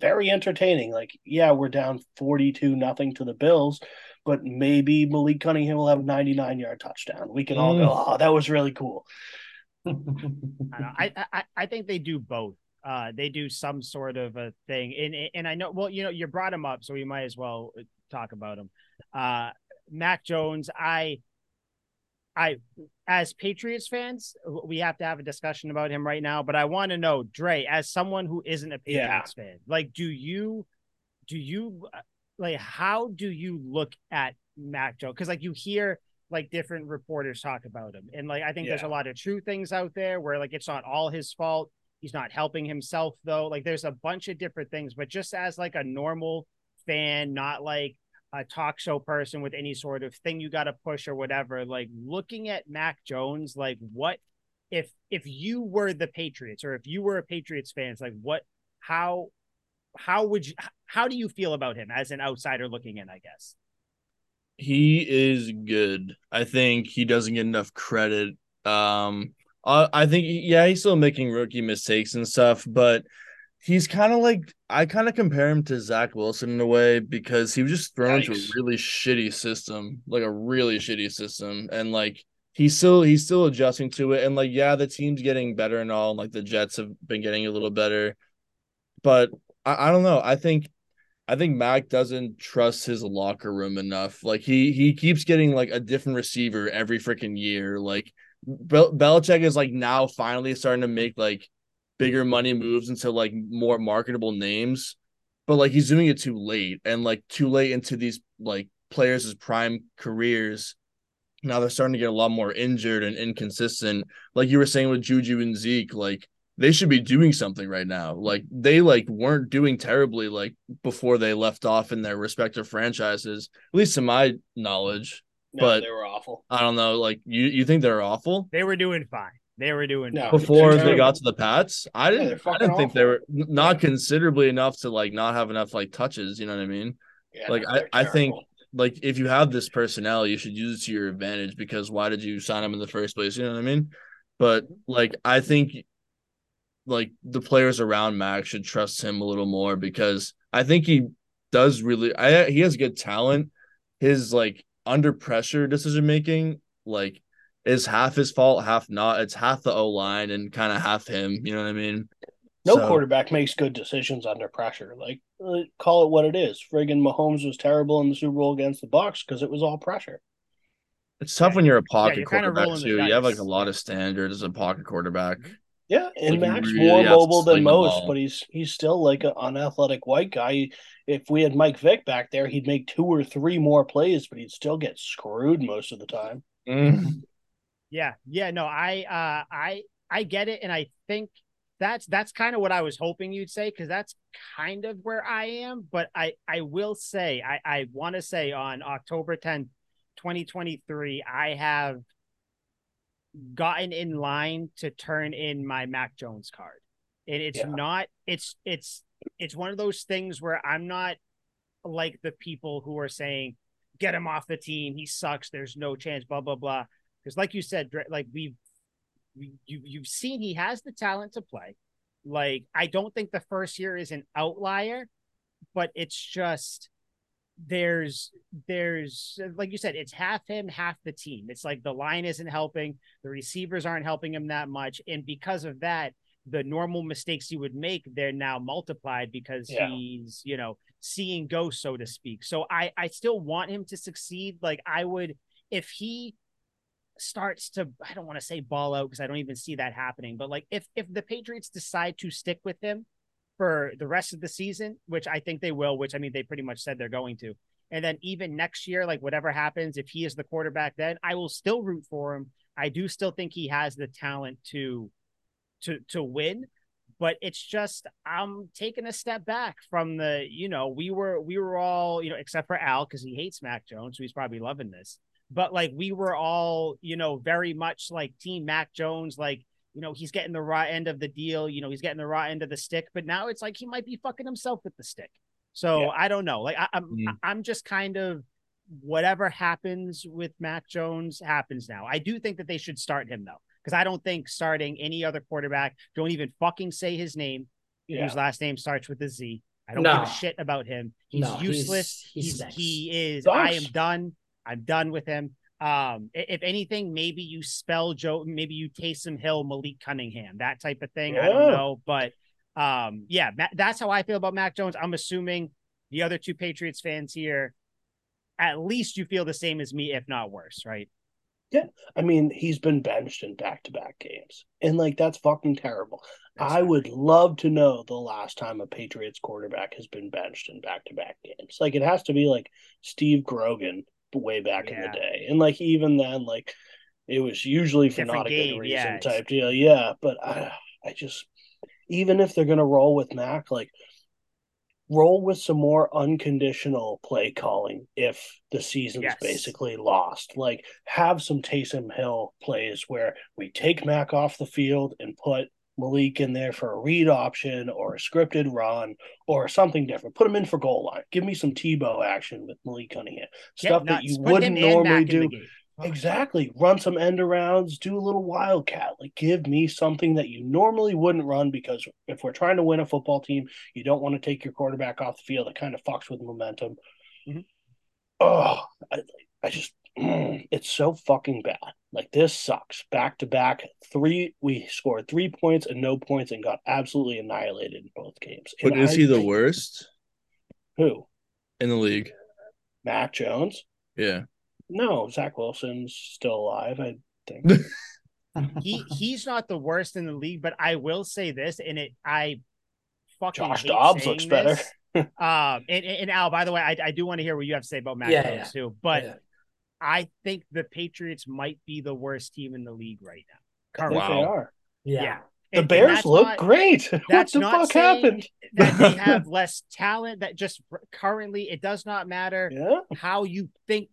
very entertaining. Like, yeah, we're down 42 nothing to the Bills, but maybe Malik Cunningham will have a 99 yard touchdown. We can all go, oh, that was really cool. I. I, I I think they do both. Uh, they do some sort of a thing, and and I know. Well, you know, you brought him up, so we might as well uh, talk about him. Uh, Mac Jones. I, I, as Patriots fans, we have to have a discussion about him right now. But I want to know, Dre, as someone who isn't a Yeah. Patriots fan, like, do you, do you, uh, like, how do you look at Mac Jones? Because like you hear like different reporters talk about him. And like I think there's a lot of true things out there where like it's not all his fault. He's not helping himself though. Like there's a bunch of different things, but just as like a normal fan, not like a talk show person with any sort of thing you got to push or whatever, like looking at Mac Jones, like what if if you were the Patriots or if you were a Patriots fans, like what how how would you how do you feel about him as an outsider looking in, I guess? he is good. I think he doesn't get enough credit. Um, I, I think yeah, he's still making rookie mistakes and stuff, but he's kind of like I kind of compare him to Zach Wilson in a way because he was just thrown into a really shitty system, like a really shitty system, and like he's still he's still adjusting to it, and like yeah, the team's getting better and all, and, like the Jets have been getting a little better, but I, I don't know. I think I think Mac doesn't trust his locker room enough. Like he he keeps getting like a different receiver every freaking year. Like Bel- Belichick is like now finally starting to make like bigger money moves into like more marketable names, but like he's doing it too late and like too late into these like players' prime careers. Now they're starting to get a lot more injured and inconsistent. Like you were saying with Juju and Zeke, like they should be doing something right now. Like they like weren't doing terribly like before they left off in their respective franchises, at least to my knowledge. No, But- they were awful. I don't know. Like you, you think they're awful They were doing fine. They were doing No. before they're got to the Pats? I didn't. they're I didn't think they were not considerably enough to like not have enough like touches. You know what I mean? Yeah, like, no, I- they're I think- Like if you have this personnel, you should use it to your advantage because why did you sign him in the first place? You know what I mean? But like I think like the players around Max should trust him a little more because I think he does really I he has good talent. His like under pressure decision making like is half his fault, half not. It's half the O line and kind of half him. You know what I mean? No So- quarterback makes good decisions under pressure. Like, uh, call it what it is. Friggin' Mahomes was terrible in the Super Bowl against the Bucs because it was all pressure. It's tough Yeah, when you're a pocket you're quarterback too. You have like a lot of standards as a pocket quarterback. Yeah, and Like, you Max really more mobile than most, but he's he's still like an unathletic white guy. If we had Mike Vick back there, he'd make two or three more plays, but he'd still get screwed most of the time. Mm. Yeah, yeah, no, I uh I I get it and I think that's that's kind of what I was hoping you'd say cuz that's kind of where I am, but I I will say I I want to say on October 10th, 2023, I have gotten in line to turn in my Mac Jones card. And it's Yeah. not it's it's it's one of those things where I'm not like the people who are saying get him off the team, he sucks, there's no chance, blah blah blah because like you said like we've we, you, you've seen he has the talent to play. Like i don't think the first year is an outlier but it's just there's there's like you said it's half him half the team. It's like the line isn't helping the receivers aren't helping him that much and because of that the normal mistakes he would make they're now multiplied because Yeah. he's you know seeing ghosts so to speak. So i i still want him to succeed. Like i would if he starts to I don't want to say ball out because I don't even see that happening, but like if if the Patriots decide to stick with him for the rest of the season, which I think they will, which I mean they pretty much said they're going to. And then even next year, like whatever happens, if he is the quarterback, then I will still root for him. I do still think he has the talent to to to win, but it's just I'm taking a step back from the, you know, we were we were all, you know, except for Al, because he hates Mac Jones, so he's probably loving this but like we were all, you know, very much like Team Mac Jones, like, you know, he's getting the raw end of the deal, you know, he's getting the raw end of the stick, but now it's like he might be fucking himself with the stick. So Yeah. I don't know. Like I, I'm Mm. I'm just kind of whatever happens with Mac Jones happens now. I do think that they should start him though, because I don't think starting any other quarterback, don't even fucking say his name, Yeah. whose last name starts with a Z. I don't No. give a shit about him. He's No, useless. he He's, stinks. he is. Sucks. I am done. I'm done with him. Um, if anything, maybe you spell Joe, maybe you Taysom Hill, Malik Cunningham, that type of thing. I don't know, but um, yeah, that's how I feel about Mac Jones. I'm assuming the other two Patriots fans here, at least you feel the same as me, if not worse, right? Yeah, I mean, he's been benched in back to back games. And like that's fucking terrible. That's I would love to know the last time a Patriots quarterback has been benched in back to back games. Like it has to be like Steve Grogan way back in the day. And like even then, like it was usually for Different not a game, good reason yeah, type deal. Yeah. But I I just even if they're gonna roll with Mac, like roll with some more unconditional play calling if the season's Yes. basically lost. Like have some Taysom Hill plays where we take Mac off the field and put Malik in there for a read option or a scripted run or something different. Put him in for goal line. Give me some Tebow action with Malik Cunningham. Stuff that you wouldn't normally Mac in the do. Exactly. Run some end arounds, do a little wildcat. Like give me something that you normally wouldn't run because if we're trying to win a football team, you don't want to take your quarterback off the field. It kind of fucks with momentum. Mhm. Oh, I, I just it's so fucking bad. Like this sucks. Back to back, three we scored three points and no points and got absolutely annihilated in both games. But And is I he the worst Who? in the league? Mac Jones? Yeah. No, Zach Wilson's still alive. I think. he he's not the worst in the league, but I will say this, and it I fucking Josh hate Dobbs saying looks better. um, and, and and Al, by the way, I, I do want to hear what you have to say about Mac Yeah, Jones yeah. too. But Yeah. I think the Patriots might be the worst team in the league right now. I think Currently. they are. yeah. Yeah. The Bears look not, great. What the fuck happened? that they have less talent. That just currently, it does not matter yeah. how you think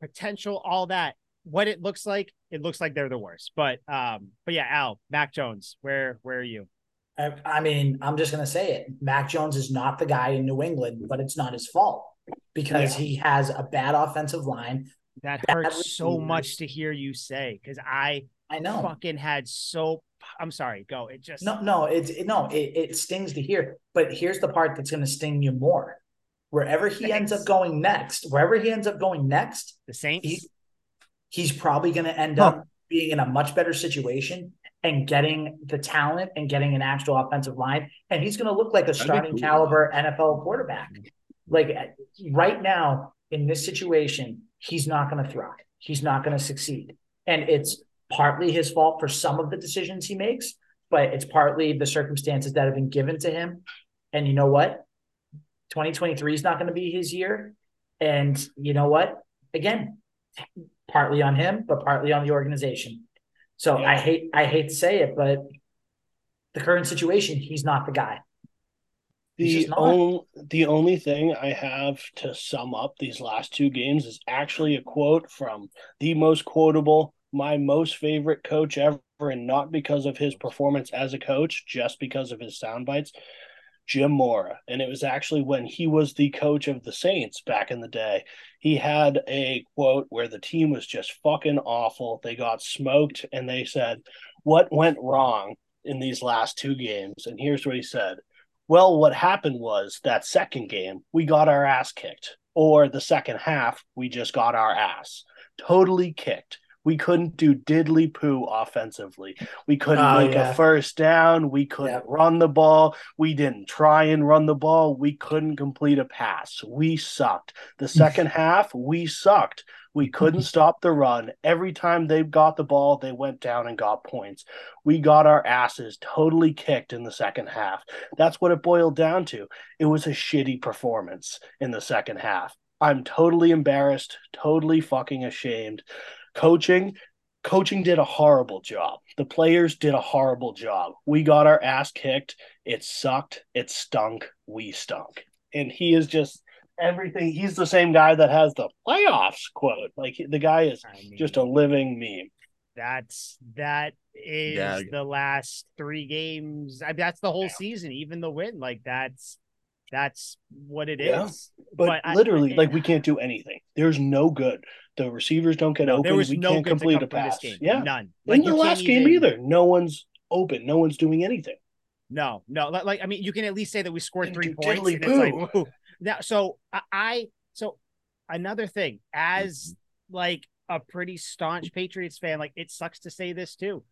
potential, all that. What it looks like, it looks like they're the worst. But um, but yeah, Al, Mac Jones, where where are you? I, I mean, I'm just gonna say it. Mac Jones is not the guy in New England, but it's not his fault because yeah. he has a bad offensive line. That hurts so much to hear you say because I I know fucking had so I'm sorry, go. It just no, no, it's it, no, it, it stings to hear. But here's the part that's going to sting you more. Wherever he Thanks. ends up going next, wherever he ends up going next, the Saints, he, he's probably going to end huh. up being in a much better situation and getting the talent and getting an actual offensive line, and he's going to look like a starting cool. caliber NFL quarterback. Like eh, right now in this situation, he's not going to thrive. He's not going to succeed, and it's partly his fault for some of the decisions he makes, but it's partly the circumstances that have been given to him. And you know what? 2023 is not going to be his year. And you know what? Again, partly on him, but partly on the organization. So yeah. I hate I hate to say it, but the current situation, he's not the guy. The only the only thing I have to sum up these last two games is actually a quote from the most quotable my most favorite coach ever, and not because of his performance as a coach, just because of his sound bites. Jim Mora. And it was actually when he was the coach of the Saints back in the day. He had a quote where the team was just fucking awful. They got smoked, and they said, What went wrong in these last two games? And here's what he said Well, what happened was that second game, we got our ass kicked. Or the second half, we just got our ass totally kicked. We couldn't do diddly poo offensively. We couldn't oh, make yeah. a first down. We couldn't yeah. run the ball. We didn't try and run the ball. We couldn't complete a pass. We sucked. The second half, we sucked. We couldn't stop the run. Every time they got the ball, they went down and got points. We got our asses totally kicked in the second half. That's what it boiled down to. It was a shitty performance in the second half. I'm totally embarrassed, totally fucking ashamed. Coaching, coaching did a horrible job. The players did a horrible job. We got our ass kicked. It sucked. It stunk. We stunk. And he is just everything. He's the same guy that has the playoffs quote. Like the guy is I mean, just a living meme. That's that is yeah. the last three games. I mean, that's the whole yeah. season, even the win. Like that's that's what it yeah. is. But, but literally, I, like we can't do anything. There's no good. The receivers don't get no, open. There was we no can't complete a pass. Yeah, none. Like, In the last game even... either, no one's open. No one's doing anything. No, no. Like I mean, you can at least say that we scored three points. And it's like, now, so I, so another thing, as mm-hmm. like a pretty staunch Patriots fan, like it sucks to say this too.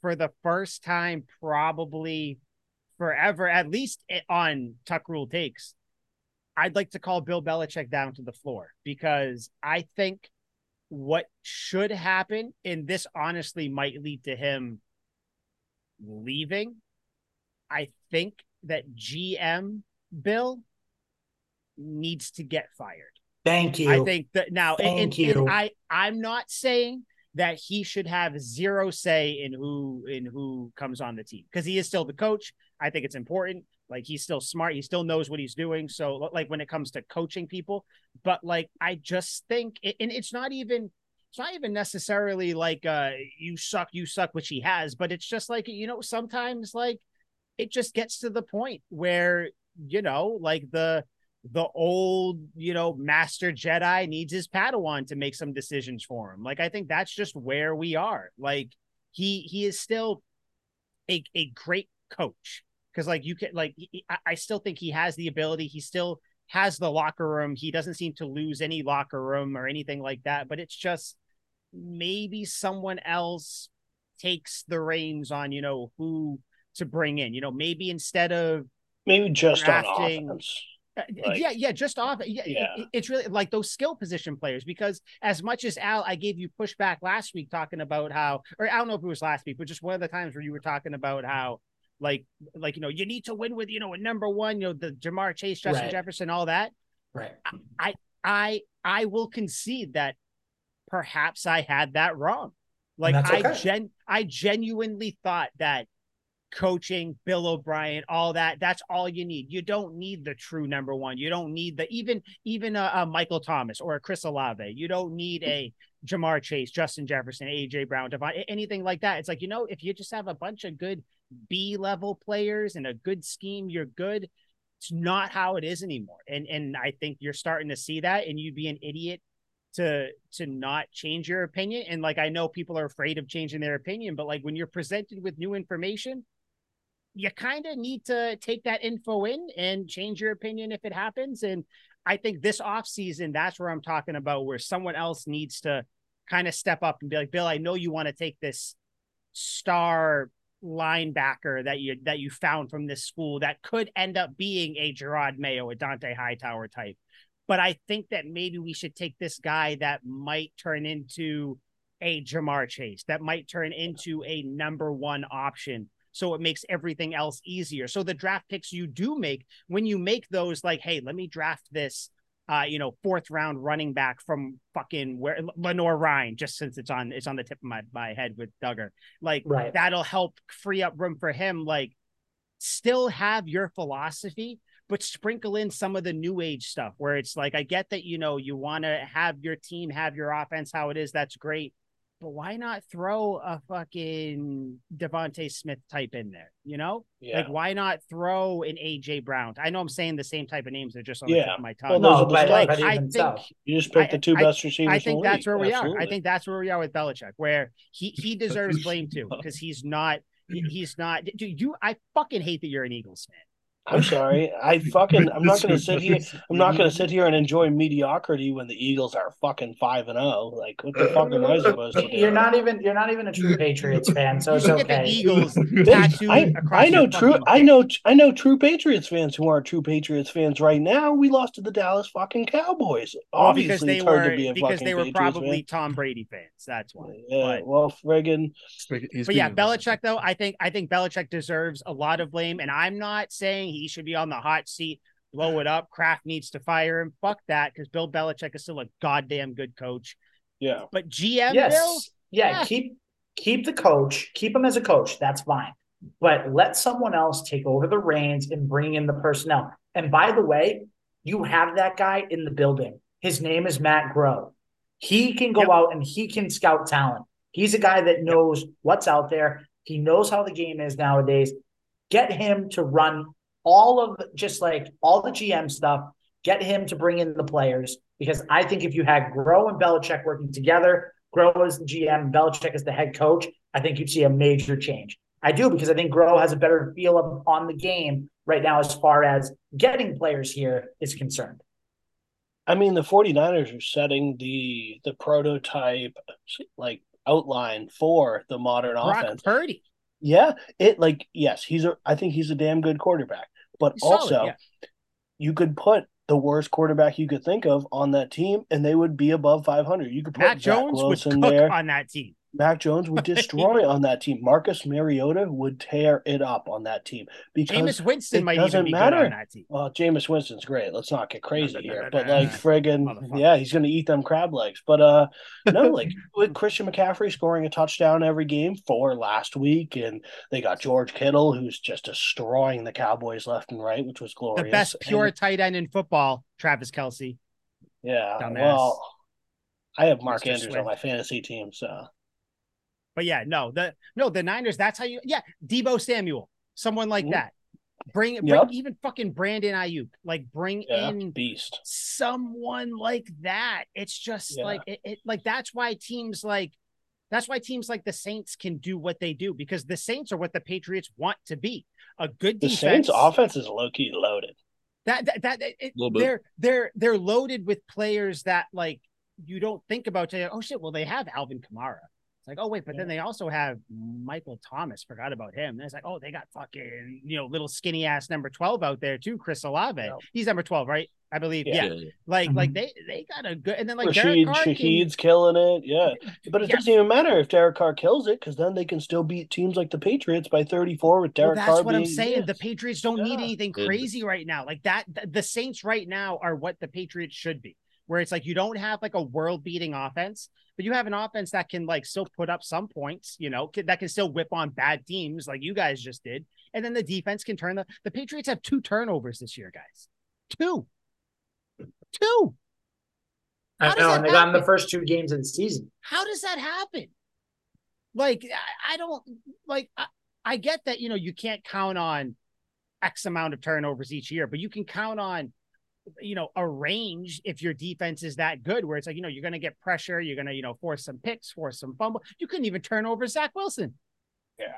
For the first time, probably forever, at least on Tuck Rule takes, I'd like to call Bill Belichick down to the floor because I think what should happen, and this honestly might lead to him leaving. I think that GM Bill needs to get fired. Thank you. I think that now, Thank and, you. And I I'm not saying that he should have zero say in who in who comes on the team because he is still the coach. I think it's important. Like he's still smart. He still knows what he's doing. So like when it comes to coaching people, but like I just think, and it's not even it's not even necessarily like uh you suck, you suck, which he has, but it's just like you know sometimes like it just gets to the point where you know like the the old you know master jedi needs his padawan to make some decisions for him like i think that's just where we are like he he is still a, a great coach because like you can like he, I still think he has the ability. He still has the locker room. He doesn't seem to lose any locker room or anything like that. But it's just maybe someone else takes the reins on you know who to bring in. You know, maybe instead of maybe just drafting, on offense. Uh, like, yeah, yeah, just off. Yeah, yeah. It, it's really like those skill position players because as much as Al, I gave you pushback last week talking about how, or I don't know if it was last week, but just one of the times where you were talking about how like like you know you need to win with you know a number one you know the Ja'Marr Chase Justin right. Jefferson all that right I I I will concede that perhaps I had that wrong like okay. I gen I genuinely thought that coaching, Bill O'Brien, all that. That's all you need. You don't need the true number one. You don't need the even even a, a Michael Thomas or a Chris Olave. You don't need a Ja'Marr Chase, Justin Jefferson, AJ Brown, Devon, anything like that. It's like you know, if you just have a bunch of good B level players and a good scheme, you're good. It's not how it is anymore. And and I think you're starting to see that, and you'd be an idiot to to not change your opinion. And like I know people are afraid of changing their opinion, but like when you're presented with new information, you kind of need to take that info in and change your opinion if it happens. And I think this off season, that's where I'm talking about, where someone else needs to kind of step up and be like, Bill, I know you want to take this star linebacker that you that you found from this school that could end up being a Jerod Mayo, a Dont'a Hightower type. But I think that maybe we should take this guy that might turn into a Ja'Marr Chase, that might turn into a number one option so it makes everything else easier. So the draft picks you do make, when you make those, like, hey, let me draft this, uh, you know, fourth round running back from fucking where Lenoir-Rhyne, just since it's on it's on the tip of my, my head with Dugger. Like Right. that'll help free up room for him. Like, still have your philosophy, but sprinkle in some of the new age stuff where it's like, I get that, you know, you want to have your team have your offense how it is. That's great. But why not throw a fucking Devonte Smith type in there? You know, Yeah. like why not throw an AJ Brown? I know I'm saying the same type of names. They're just on the Yeah. of my tongue. Well, No, but, but I think- you just picked the two I- best receivers. I think that's league. where we are. I think that's where we are with Belichick, where he he deserves blame too because he's not he's not. Dude, you I fucking hate that you're an Eagles fan. I'm sorry. I fucking. I'm not going to sit here. I'm not going to sit here and enjoy mediocrity when the Eagles are fucking five and zero. Like, what the uh, fuck am I supposed to do? you're not even you're not even a true Patriots fan, so You it's should get the okay. Eagles Bitch, tattooed I, I know true. fucking I know. I know true Patriots fans who aren't true Patriots fans right now. We lost to the Dallas fucking Cowboys. Well, because Obviously, they were to be a because fucking they were Patriots probably Tom Brady fans. That's why. Yeah. but- Well, friggin' But yeah, Belichick though, I think I think Belichick deserves a lot of blame, and I'm not saying he should be on the hot seat. Blow it up. Kraft needs to fire him. Fuck that, because Bill Belichick is still a goddamn good coach. yeah. But GM Bill, yes, yeah, Yeah. keep keep the coach, keep him as a coach. That's fine, but let someone else take over the reins and bring in the personnel. And by the way, you have that guy in the building. His name is Matt Groh. He can go Yep. out and he can scout talent. He's a guy that knows what's out there. He knows how the game is nowadays. Get him to run all of just like all the GM stuff. Get him to bring in the players because I think if you had Groh and Belichick working together, Groh as the GM, Belichick as the head coach, I think you'd see a major change. I do because I think Groh has a better feel of, on the game right now as far as getting players here is concerned. I mean, the 49ers are setting the the prototype like outline for the modern Brock offense. Purdy. Yeah, it like yes, he's a. I think he's a damn good quarterback, but He's solid, also yeah. you could put the worst quarterback you could think of on that team, and they would be above 500. You could put Matt Jones would Wilson cook there. on that team. Mac Jones would destroy on that team. Marcus Mariota would tear it up on that team because Jameis Winston might even doesn't be matter. on that team. well, Jameis Winston's great. Let's not get crazy no, no, here, no, but like friggin' yeah, he's gonna eat them crab legs. But uh, no, like with Christian McCaffrey scoring a touchdown every game for last week, and they got George Kittle who's just destroying the Cowboys left and right, which was glorious. The best And- pure tight end in football, Travis Kelce. yeah. dumbass. Well, I have Mark Mr. Andrews on my fantasy team, so But yeah, no, the no, the Niners, that's how you yeah, Deebo Samuel, someone like Mhm. that. Bring, bring Yep. even fucking Brandon Aiyuk. Like bring yeah, in beast. someone like that. It's just Yeah. like it, it like that's why teams like that's why teams like the Saints can do what they do because the Saints are what the Patriots want to be. A good The defense. Saints offense is low key loaded. that that, that it, they're they're they're loaded with players that like you don't think about today. Oh shit, well they have Alvin Kamara. It's like, oh wait, but then they also have Michael Thomas. Forgot about him. And it's like, oh, they got fucking, you know, little skinny ass number 12 out there too, Chris Olave. Yeah. He's number 12, right? I believe. Yeah. Yeah. Like, Mhm. like they they got a good and then like Derek Rashid Carr can- killing it. Yeah. But it Yeah. doesn't even matter if Derek Carr kills it because then they can still beat teams like the Patriots by 34 with Well, Derek that's Carr what I'm being- saying. The. Patriots don't need anything It- crazy right now. Like that, th- the Saints right now are what the Patriots should be. Where it's like you don't have like a world beating offense, but you have an offense that can like still put up some points, you know, that can still whip on bad teams like you guys just did. And then the defense can turn the the Patriots have two turnovers this year, guys. Two. Two. How I know, and they got in the first two games of the season. How does that happen? Like, I, I don't like. I, I get that you know you can't count on X amount of turnovers each year, but you can count on you know a range if your defense is that good where it's like you know you're going to get pressure you're going to you know force some picks force some fumble. You couldn't even turn over zach wilson. Yeah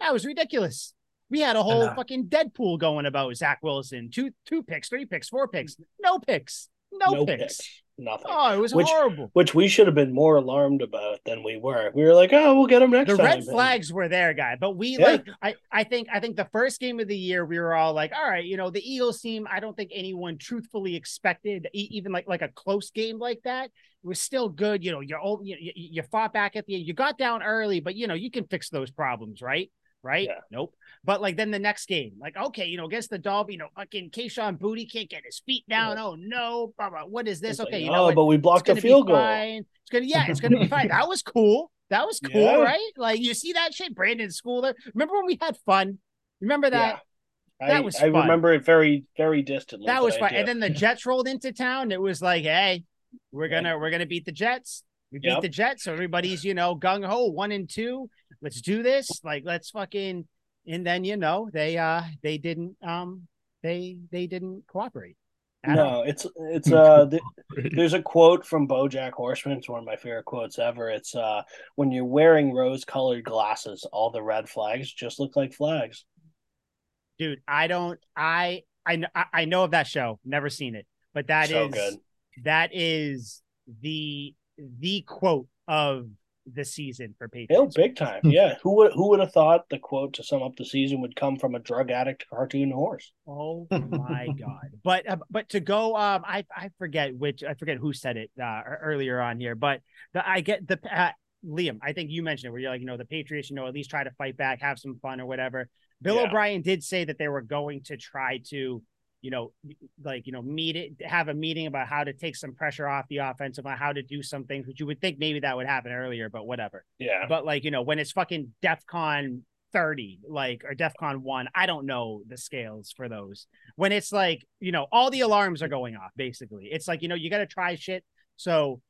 that was ridiculous. We had a whole uh, fucking deadpool going about zach wilson. Two two picks three picks four picks no picks no, no picks. picks nothing. Oh, it was which, horrible. Which we should have been more alarmed about than we were. We were like, oh, we'll get them next the time. The red flags were there, guy. But we yeah. like, I, I think, I think the first game of the year, we were all like, all right, you know, the Eagles team. I don't think anyone truthfully expected even like like a close game like that. It was still good. You know, you're old, you, you, you fought back at the end. You got down early, but you know, you can fix those problems, right? Right? Yeah. Nope. But like then the next game, like okay, you know, against the Dolphins, you know, fucking Kayshon Boutte can't get his feet down. Yeah. Oh no, blah, blah. what is this? It's okay, like, you oh, know, oh, but we blocked a field goal. Fine. It's gonna, yeah, it's gonna be fine. That was cool. That was cool, yeah. right? Like you see that shit, Brenden Schooler. Remember when we had fun? Remember that? That I, was. I fun. remember it very, very distantly. That was fun. And then the Jets rolled into town. It was like, hey, we're gonna we're gonna beat the Jets. We beat yep. the Jets, so everybody's you know gung ho, one and two. Let's do this. Like, let's fucking and then you know they uh they didn't um they they didn't cooperate. No, all. it's it's uh th- there's a quote from BoJack Horseman. It's one of my favorite quotes ever. It's uh when you're wearing rose-colored glasses, all the red flags just look like flags. Dude, I don't. I I I know of that show. Never seen it, but that so is good. that is the the quote of the season for Patriots. Oh, big time. Yeah. who would who would have thought the quote to sum up the season would come from a drug addict cartoon horse? Oh my god. But uh, but to go um I I forget which I forget who said it uh, earlier on here, but the, I get the uh, Liam, I think you mentioned it where you're like, you know, the Patriots, you know, at least try to fight back, have some fun or whatever. Bill yeah. O'Brien did say that they were going to try to you know, like, you know, meet it, have a meeting about how to take some pressure off the offense line, how to do some things, which you would think maybe that would happen earlier, but whatever. Yeah. But like, you know, when it's fucking DEFCON 30, like, or DEFCON 1, I don't know the scales for those. When it's like, you know, all the alarms are going off, basically. It's like, you know, you got to try shit. So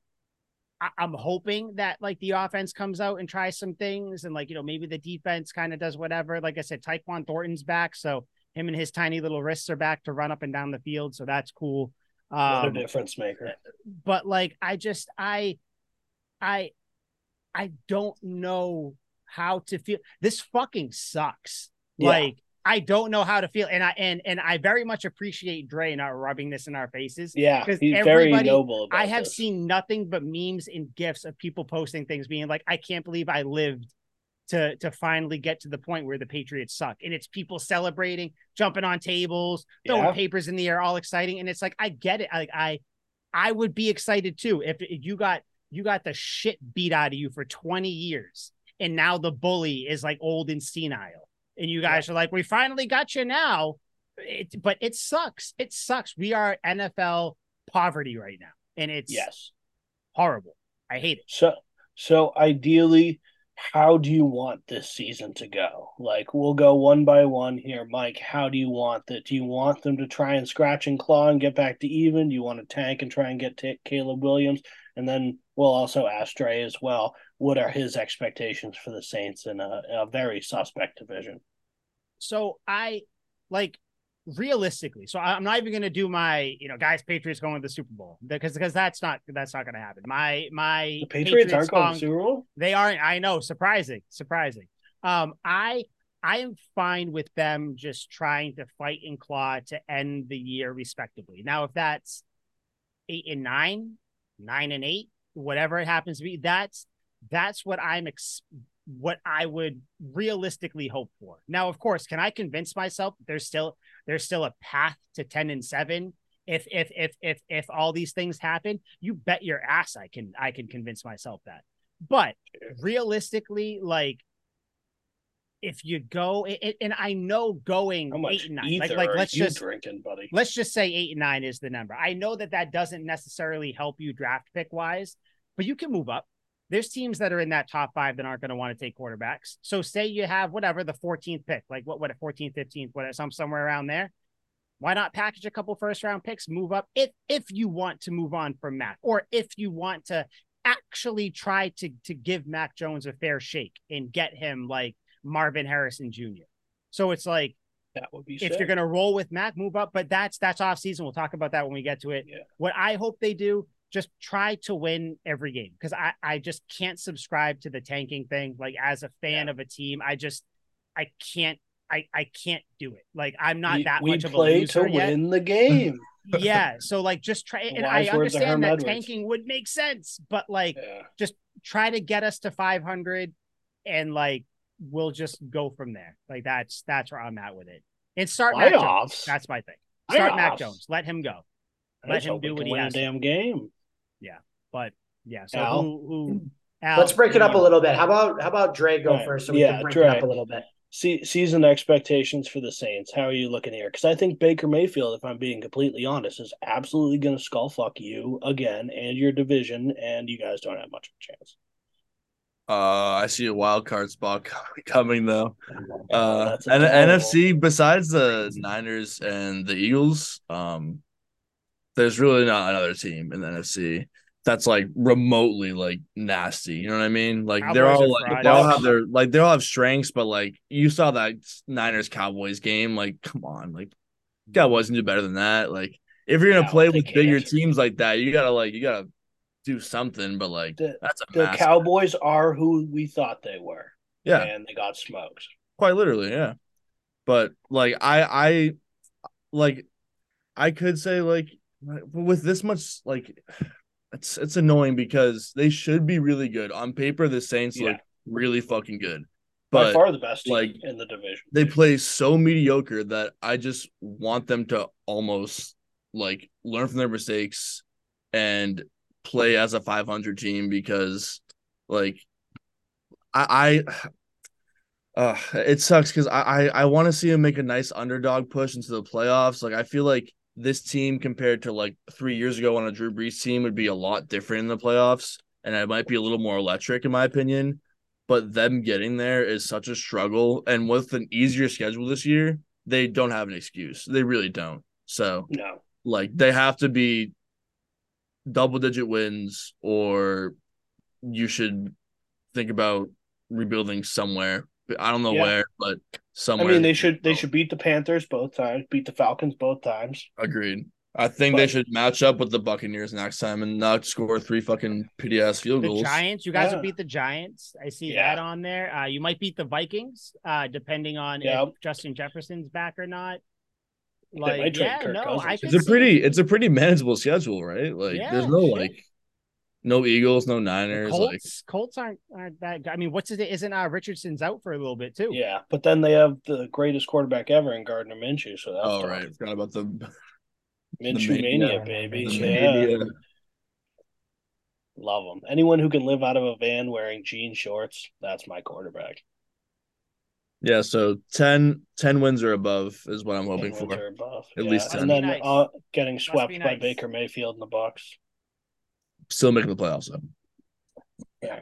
I- I'm hoping that like the offense comes out and tries some things and like, you know, maybe the defense kind of does whatever. Like I said, Tyquan Thornton's back. So, him and his tiny little wrists are back to run up and down the field, so that's cool. Um, a difference maker. But like, I just, I, I, I don't know how to feel. This fucking sucks. Yeah. Like, I don't know how to feel, and I and and I very much appreciate Dre not rubbing this in our faces. Yeah, because he's very noble. I have this. seen nothing but memes and gifs of people posting things, being like, "I can't believe I lived to to finally get to the point where the Patriots suck. And it's people celebrating, jumping on tables, throwing yeah. papers in the air, all exciting. And it's like I get it. Like I I would be excited too if, if you got you got the shit beat out of you for 20 years and now the bully is like old and senile. And you guys yeah. are like, we finally got you now. It, but it sucks. It sucks. We are NFL poverty right now. And it's yes horrible. I hate it. So so ideally how do you want this season to go? Like, we'll go one by one here. Mike, how do you want that? Do you want them to try and scratch and claw and get back to even? Do you want to tank and try and get Caleb Williams? And then we'll also ask Dre as well what are his expectations for the Saints in a, a very suspect division? So, I like realistically, so I'm not even going to do my, you know, guys, Patriots going to the Super Bowl because because that's not that's not going to happen. My my the Patriots, Patriots aren't going to Super Bowl. They aren't. I know, surprising, surprising. Um, I I am fine with them just trying to fight and claw to end the year respectively. Now, if that's eight and nine, nine and eight, whatever it happens to be, that's that's what I'm ex- what I would realistically hope for. Now, of course, can I convince myself there's still there's still a path to 10 and 7 if if if if if all these things happen? You bet your ass I can I can convince myself that. But realistically, like if you go it, and I know going eight and nine, like like let's just drinking, buddy? let's just say eight and nine is the number. I know that that doesn't necessarily help you draft pick wise, but you can move up. There's teams that are in that top five that aren't going to want to take quarterbacks. So say you have whatever the 14th pick, like what what a 14th, 15th, whatever, some somewhere around there. Why not package a couple first round picks, move up if if you want to move on from Mac, or if you want to actually try to to give Mac Jones a fair shake and get him like Marvin Harrison Jr. So it's like That would be if sick. you're gonna roll with Mac, move up. But that's that's off season. We'll talk about that when we get to it. Yeah. What I hope they do, just try to win every game because I I just can't subscribe to the tanking thing. Like as a fan of a team, I just I can't I I can't do it. Like I'm not we, that we much of a play loser to yet. win the game. yeah. So like just try and I understand that Edwards. tanking would make sense, but like yeah. try to get us to 500 and like we'll just go from there. Like that's that's where I'm at with it. And start Mac Jones. Playoffs. That's my thing. Start Mac Jones. Let him go. Let him do what he has damn game. Yeah, but yeah. So Al? who who Al, Let's break it who up a little bit. How about how about Dre go All right. first so we Yeah, can break Dre. it up a little bit? Se- season expectations for the Saints. How are you looking here? Because I think Baker Mayfield, if I'm being completely honest, is absolutely going to skull fuck you again and your division, and you guys don't have much of a chance. Uh, I see a wild card spot coming though. Uh, and terrible- NFC besides the Niners and the Eagles, um, there's really not another team in the NFC that's like remotely like nasty. You know what I mean? Like they're all like they all have their like they all have strengths, but like you saw that Niners Cowboys game. Like, come on, like Cowboys can do better than that. Like if you're gonna No, play with bigger teams like that, you gotta like you gotta do something. But like The- that's The massive- Cowboys are who we thought they were, yeah. and they got smoked. quite literally yeah but like i i like i could say like with this much like it's it's annoying because they should be really good on paper the saints Yeah. look really fucking good By but far the best team like, in the division. they play so mediocre that i just want them to almost like learn from their mistakes and play as a 500 team because like i i uh, it sucks because I I, I want to see him make a nice underdog push into the playoffs. Like I feel like this team compared to like three years ago on a Drew Brees team would be a lot different in the playoffs, and it might be a little more electric in my opinion. But them getting there is such a struggle, and with an easier schedule this year, they don't have an excuse. They really don't. So No, like they have to be double digit wins, or you should think about rebuilding somewhere. I don't know Yeah. where, but somewhere. I mean they should they should beat the Panthers both times, beat the Falcons both times. Agreed. I think they should match up with the Buccaneers next time and not score three fucking pity ass field The goals. Giants, you guys Yeah. will beat the Giants. I see Yeah. that on there. Uh, you might beat the Vikings, uh, depending on Yep. if Justin Jefferson's back or not. Like, yeah, no, I It's a pretty, it's a pretty manageable schedule, right? Like, Yeah, there's no shit. like, no Eagles, no The Niners. Like, Colts, Colts aren't aren't that. good. I mean, what's it? Isn't uh, Richardson's out for a little bit too? Yeah, but then they have the greatest quarterback ever in Gardner Minshew. So that's oh tough. right, forgot about the, Minshew the mania, mania. baby. the yeah, mania. love them. Anyone who can live out of a van wearing jean shorts, that's my quarterback. Yeah, so 10, 10 wins or above is what I'm hoping for. above. At Yeah, least and then Must nice. uh, getting be swept by. Baker Mayfield in the Bucs. Still making the playoffs though. Yeah,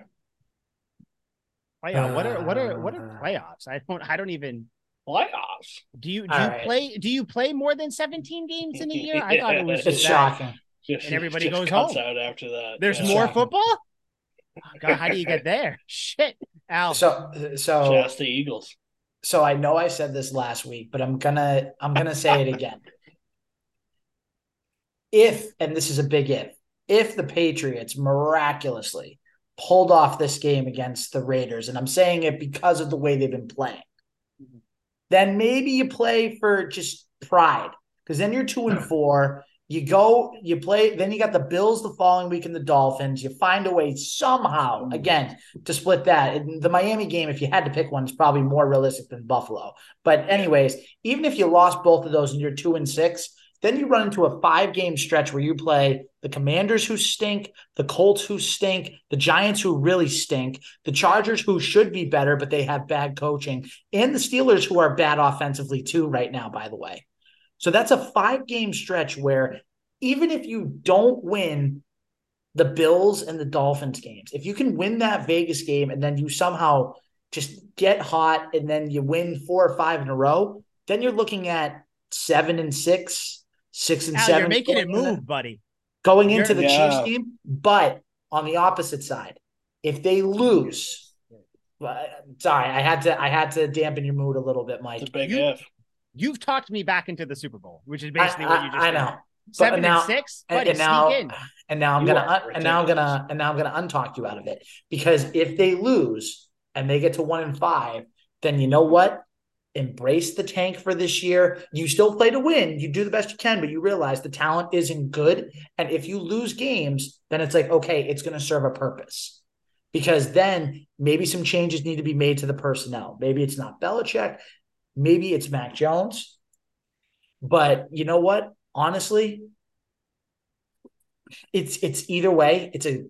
Playoff. What are what are what are Uh, playoffs? I don't I don't even. playoffs. Do you do All you right. play do you play more than seventeen games in a year? I thought it was It's It's just that. shocking. Just, And everybody just goes home. out after that. There's yeah. more Shocking. football. Oh, God, how do you get there? Shit, Al. So so Just the Eagles. so I know I said this last week, but I'm gonna I'm gonna say it again. If and this is a big if, if the Patriots miraculously pulled off this game against the Raiders, and I'm saying it because of the way they've been playing, mm-hmm. then maybe you play for just pride. Because then you're two and four. You go, you play, then you got the Bills the following week and the Dolphins. You find a way somehow, mm-hmm. again, to split that. And the Miami game, if you had to pick one, is probably more realistic than Buffalo. But anyways, even if you lost both of those and you're two and six, Then you run into a five game stretch where you play the Commanders who stink, the Colts who stink, the Giants who really stink, the Chargers who should be better, but they have bad coaching, and the Steelers who are bad offensively too, right now, by the way. So that's a five game stretch where even if you don't win the Bills and the Dolphins games, if you can win that Vegas game and then you somehow just get hot and then you win four or five in a row, then you're looking at seven and six, six and Al, 7 you're making it going in- move, buddy. going into the You're- Yeah. Chiefs game. But on the opposite side, if they lose, uh, sorry, I had to I had to dampen your mood a little bit, Mike. It's a big You- if. You've talked me back into the Super Bowl, which is I, basically what you just I- I know. Seven now- and six, And, buddy, and now, sneak in. and now I'm You gonna are and now I'm gonna and now I'm gonna untalk you out of it because if they lose and they get to one and five, then you know what? Embrace the tank for this year. You still play to win. You do the best you can, but you realize the talent isn't good. And if you lose games, then it's like, okay, it's going to serve a purpose. Because then maybe some changes need to be made to the personnel. Maybe it's not Belichick. Maybe it's Mac Jones. But you know what? Honestly, it's it's either way. It's a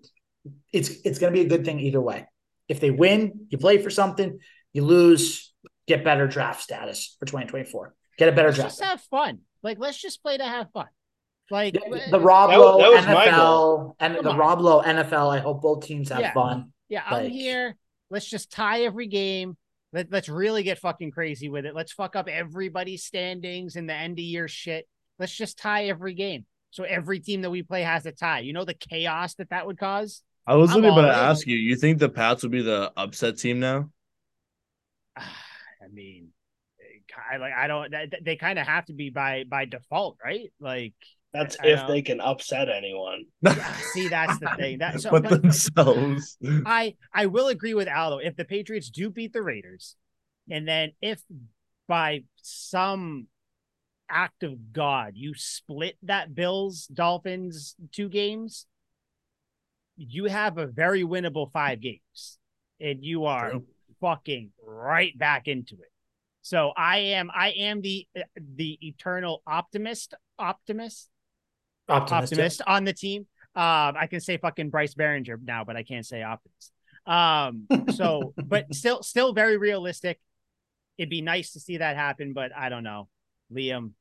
it's it's going to be a good thing either way. If they win, you play for something. You lose, get better draft status for 2024. Get a better Let's draft. just have fun. Like, let's just play to have fun. Like The, uh, the Rob Lowe that was my NFL and Come the on. Rob Lowe NFL. I hope both teams have Yeah. fun. Yeah, I'm here. Let's just tie every game. Let, let's really get fucking crazy with it. Let's fuck up everybody's standings and the end of year shit. Let's just tie every game. So every team that we play has a tie. You know the chaos that that would cause? I was I'm literally about to in. ask you. You think the Pats would be the upset team now? I mean, I like I don't. They, they kind of have to be by by default, right? Like, That's I if know. they can upset anyone. see, that's the thing. That so, but but- themselves. I I will agree with Al though. If the Patriots do beat the Raiders, and then if by some act of God you split that Bills Dolphins two games, you have a very winnable five games, and you are True. Fucking right back into it. So I am I am the the eternal optimist optimist Optimistic. optimist on the team. Um, I can say fucking Bryce Baringer now, but I can't say optimist. Um, so, but still, still very realistic. It'd be nice to see that happen, but I don't know, Liam.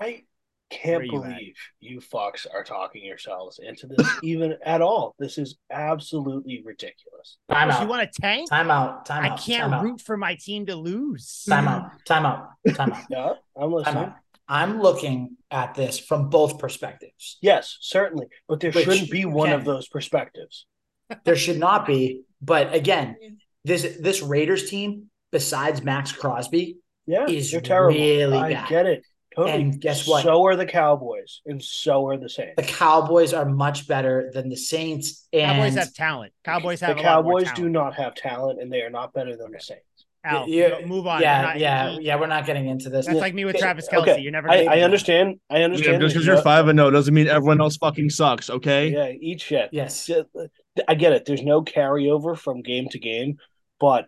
I can't Where you at? believe you fucks are talking yourselves into this even at all. This is absolutely ridiculous. Time You want to tank? Time out. Time I out. can't time out. root for my team to lose. Time out. Time out. Time out. Yeah, I'm Time listening. out. I'm looking at this from both perspectives. Yes, certainly, but there Which shouldn't be one can- of those perspectives. There should not be, but again, this this Raiders team, besides Maxx Crosby, Yeah, Is they're terrible. really I bad. get it. Totally. And guess what? So are the Cowboys, and so are the Saints. the Cowboys are much better than the Saints. And Cowboys have talent. Cowboys the have a lot more Cowboys do not have talent, and they are not better than the Saints. Al, Yeah, move on. Yeah, I'm not- yeah, yeah. We're not getting into this. That's like me with Okay, Travis Kelce. okay. You're never. I, gonna I beat understand. I Yeah, understand. just because you you're five and no doesn't mean everyone else fucking sucks. Okay. Yeah, eat shit. Yes. I get it. There's no carryover from game to game, but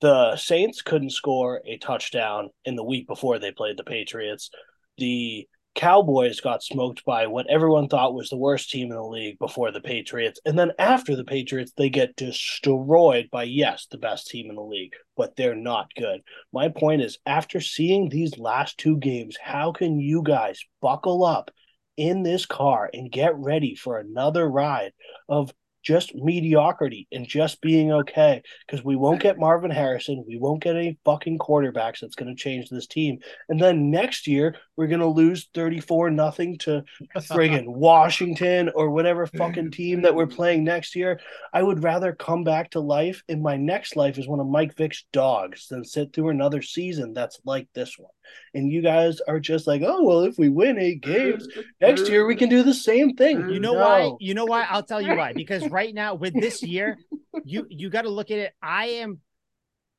the Saints couldn't score a touchdown in the week before they played the Patriots. The Cowboys got smoked by what everyone thought was the worst team in the league before the Patriots. And then after the Patriots, they get destroyed by, yes, the best team in the league, but they're not good. My point is, after seeing these last two games, how can you guys buckle up in this car and get ready for another ride of just mediocrity and just being okay because we won't get Marvin Harrison. We won't get any fucking quarterbacks that's going to change this team. And then next year, we're going to lose 34 nothing to friggin' Washington or whatever fucking team that we're playing next year. I would rather come back to life in my next life as one of Mike Vick's dogs than sit through another season that's like this one. And you guys are just like, oh, well, if we win eight games, next year we can do the same thing. You know No. why? You know why? I'll tell you why. Because right now, with this year, you you got to look at it. I am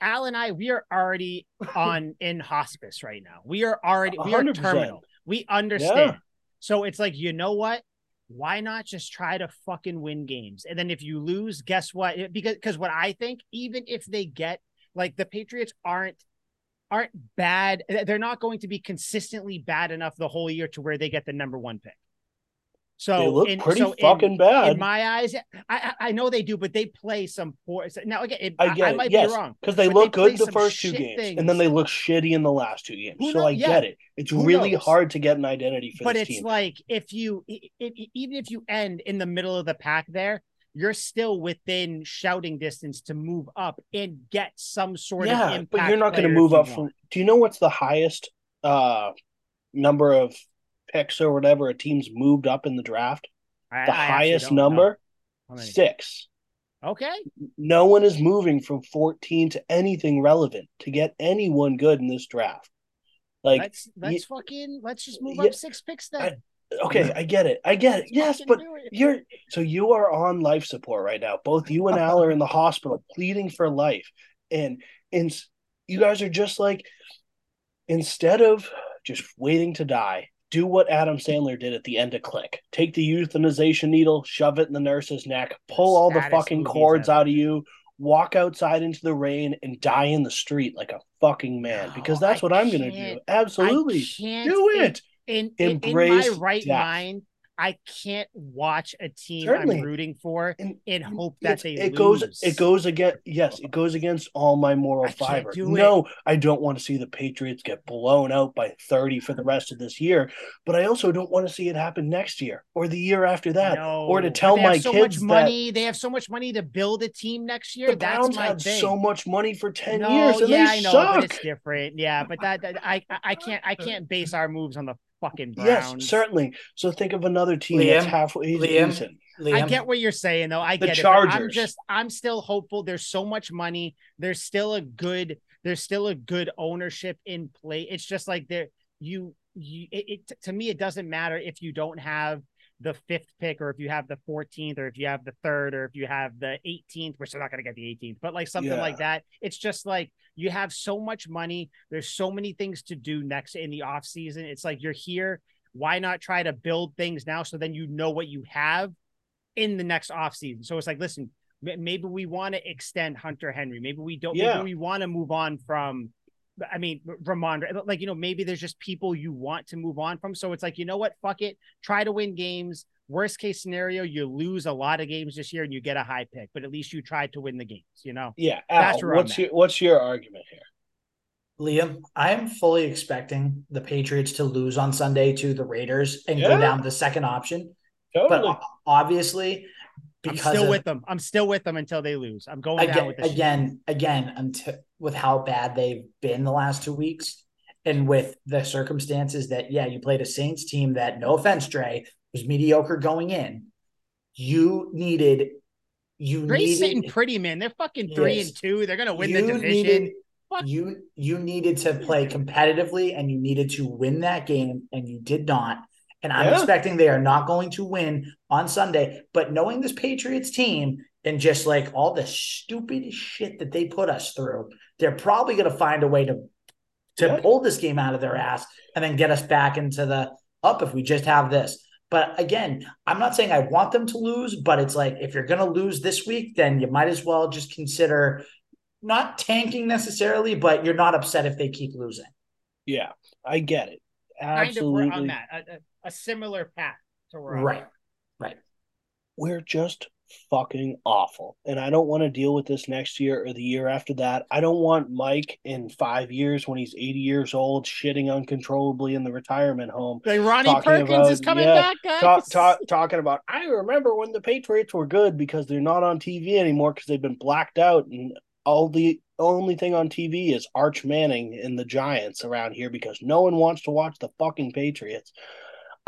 Al and I. We are already on in hospice right now. We are already we are 100%. terminal. We understand. So it's like you know what? Why not just try to fucking win games? And then if you lose, guess what? Because because what I think, even if they get like the Patriots aren't aren't bad. They're not going to be consistently bad enough the whole year to where they get the number one pick. So they look in, pretty so fucking in, bad. in my eyes. I, I I know they do, but they play some poor. Now again, it, I I, get I it, might yes, be wrong because they look they good the first two games, and then they look shitty in the last two games. Who so I yeah. get it. It's Who really knows? hard to get an identity for but it's team. like if you i- i- even if you end in the middle of the pack there you're still within shouting distance to move up and get some sort of impact but you're not going to move up from. Do you know what's the highest uh number of picks or whatever a team's moved up in the draft? I- The I highest number, six. okay No one is moving from 14 to anything relevant to get anyone good in this draft. Like, let's let's fucking let's just move yeah, up six picks then okay, I get it. I get it. Yes, but it. you're so you are on life support right now. Both you and Al are in the hospital pleading for life. And and you guys are just like instead of just waiting to die, do what Adam Sandler did at the end of Click. Take the euthanization needle, shove it in the nurse's neck, pull all the fucking cords out of you, walk outside into the rain and die in the street like a fucking man because that's what I'm going to do. Absolutely. Do it. in, in, in Embrace my right death. mind I can't watch a team Certainly. I'm rooting for And and hope that they it lose. goes it goes against yes it goes against all my moral I fiber no i don't want to see the patriots get blown out by 30 for the rest of this year but i also don't want to see it happen next year or the year after that No, or to tell my so kids much money. They have so much money to build a team next year. the That's browns my had thing. so much money for 10 no, years and yeah, they I know, suck it's different. Yeah, but that, that I- I can't I can't base our moves on the fucking yes certainly so think of another team Liam, that's halfway Liam, decent Liam, I get what you're saying though. I The get it. but I'm Chargers. just I'm still hopeful. There's so much money. There's still a good there's still a good ownership in play. It's just like there you you it, it to me it doesn't matter if you don't have the fifth pick or if you have the 14th or if you have the third or if you have the 18th which they're not going to get the 18th but like something Yeah. like that it's just like you have so much money there's so many things to do next in the off season it's like you're here why not try to build things now so then you know what you have in the next off season so it's like listen maybe we want to extend hunter henry maybe we don't Yeah. maybe we want to move on from I mean, Rhamondre, eh, like, you know, maybe there's just people you want to move on from. So it's like, you know what? Fuck it. Try to win games. Worst case scenario, you lose a lot of games this year and you get a high pick, but at least you tried to win the games, you know? yeah Al, where I'm what's at. your what's your argument here Liam, I am fully expecting the Patriots to lose on Sunday to the Raiders and Yeah. go down the second option. But totally o- obviously, I'm still of, with them. I'm still with them until they lose. I'm going down again, with the shit. again, again, until with how bad they've been the last two weeks, and with the circumstances that yeah, you played a Saints team that, no offense, Dre, was mediocre going in. You needed, you Dre's sitting needed, pretty, man. They're fucking three Yes. and two. They're gonna win the division. needed, you you needed to play competitively, and you needed to win that game, and you did not. And I'm Yeah. expecting they are not going to win on Sunday. But knowing this Patriots team and just like all the stupid shit that they put us through, they're probably going to find a way to to Yeah. pull this game out of their ass and then get us back into the up if we just have this. But again, I'm not saying I want them to lose, but it's like if you're going to lose this week, then you might as well just consider not tanking necessarily, but you're not upset if they keep losing. yeah i get it Kind of where absolutely I'm at. A, similar path to where Right. at. we're just fucking awful. And I don't want to deal with this next year or the year after that. I don't want Mike in five years when he's 80 years old shitting uncontrollably in the retirement home. Like Ronnie Perkins about- is coming yeah, back, guys. Talk, talk, talking about, I remember when the Patriots were good because they're not on TV anymore because they've been blacked out. And all the only thing on TV is Arch Manning and the Giants around here because no one wants to watch the fucking Patriots.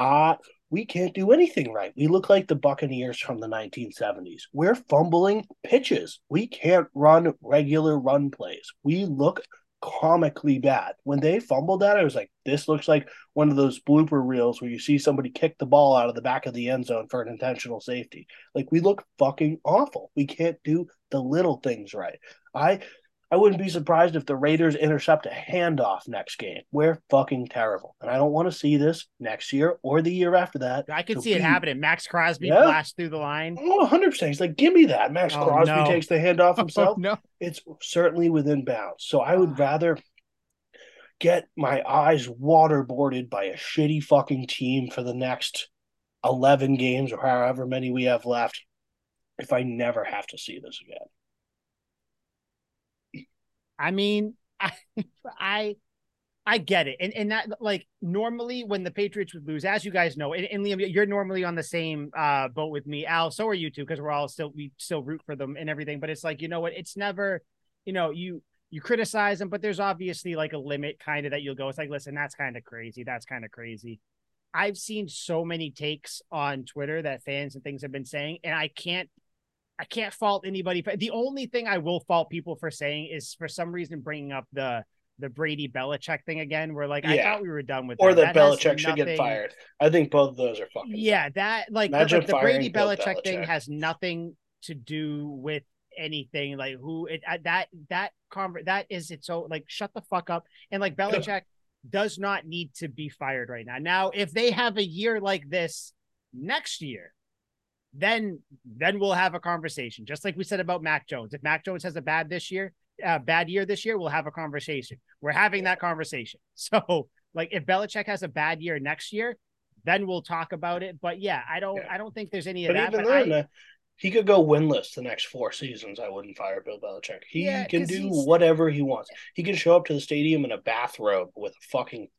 Uh, we can't do anything right. We look like the Buccaneers from the 1970s. We're fumbling pitches. We can't run regular run plays. We look comically bad. When they fumbled that, I was like, this looks like one of those blooper reels where you see somebody kick the ball out of the back of the end zone for an intentional safety. Like we look fucking awful. We can't do the little things right. I I wouldn't be surprised if the Raiders intercept a handoff next game. We're fucking terrible. And I don't want to see this next year or the year after that. I could to see it happening. Maxx Crosby Yeah. flashed through the line. Oh, 100%. He's like, give me that. Maxx Oh, Crosby no. takes the handoff oh, himself. Oh, no. It's certainly within bounds. So I would ah. rather get my eyes waterboarded by a shitty fucking team for the next 11 games or however many we have left if I never have to see this again. I mean, I, I, I get it, and and that like normally when the Patriots would lose, as you guys know, and, and Liam, you're normally on the same uh, boat with me, Al. So are you two, because we're all still we still root for them and everything. But it's like you know what? It's never, you know, you you criticize them, but there's obviously like a limit, kind of that you'll go. It's like, listen, that's kind of crazy. That's kind of crazy. I've seen so many takes on Twitter that fans and things have been saying, and I can't I can't fault anybody. The only thing I will fault people for saying is for some reason bringing up the the Brady Belichick thing again. Where like yeah. I thought we were done with or that. that, Belichick should get fired. I think both of those are fucking. Yeah, that like, like the Brady Belichick, Belichick thing has nothing to do with anything like who it that that conver- that is its own like shut the fuck up and like Belichick does not need to be fired right now. Now, if they have a year like this next year, then then we'll have a conversation. Just like we said about Mac Jones. If Mac Jones has a bad this year, uh, bad year this year, we'll have a conversation. We're having that conversation. So, like, if Belichick has a bad year next year, then we'll talk about it. But yeah, I don't, yeah. I don't think there's any but of that. Even but then, I, uh, he could go winless the next four seasons. I wouldn't fire Bill Belichick. He yeah, can do whatever he wants. He can show up to the stadium in a bathrobe with a fucking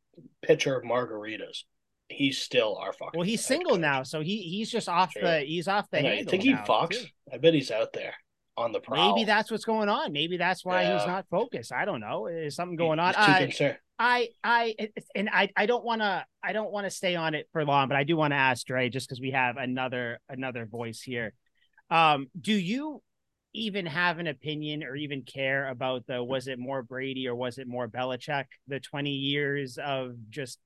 pitcher of margaritas he's still our fucking. Well, he's single coach. now, so he he's just off True. the he's off the. I think he Fox. Too. I bet he's out there on the prowl. Maybe that's what's going on. Maybe that's why yeah. he's not focused. I don't know. Is something going on? I, I, I, and I, I don't want to, I don't want to stay on it for long, but I do want to ask Dre just because we have another, another voice here. Um, do you even have an opinion or even care about the was it more Brady or was it more Belichick? The twenty years of just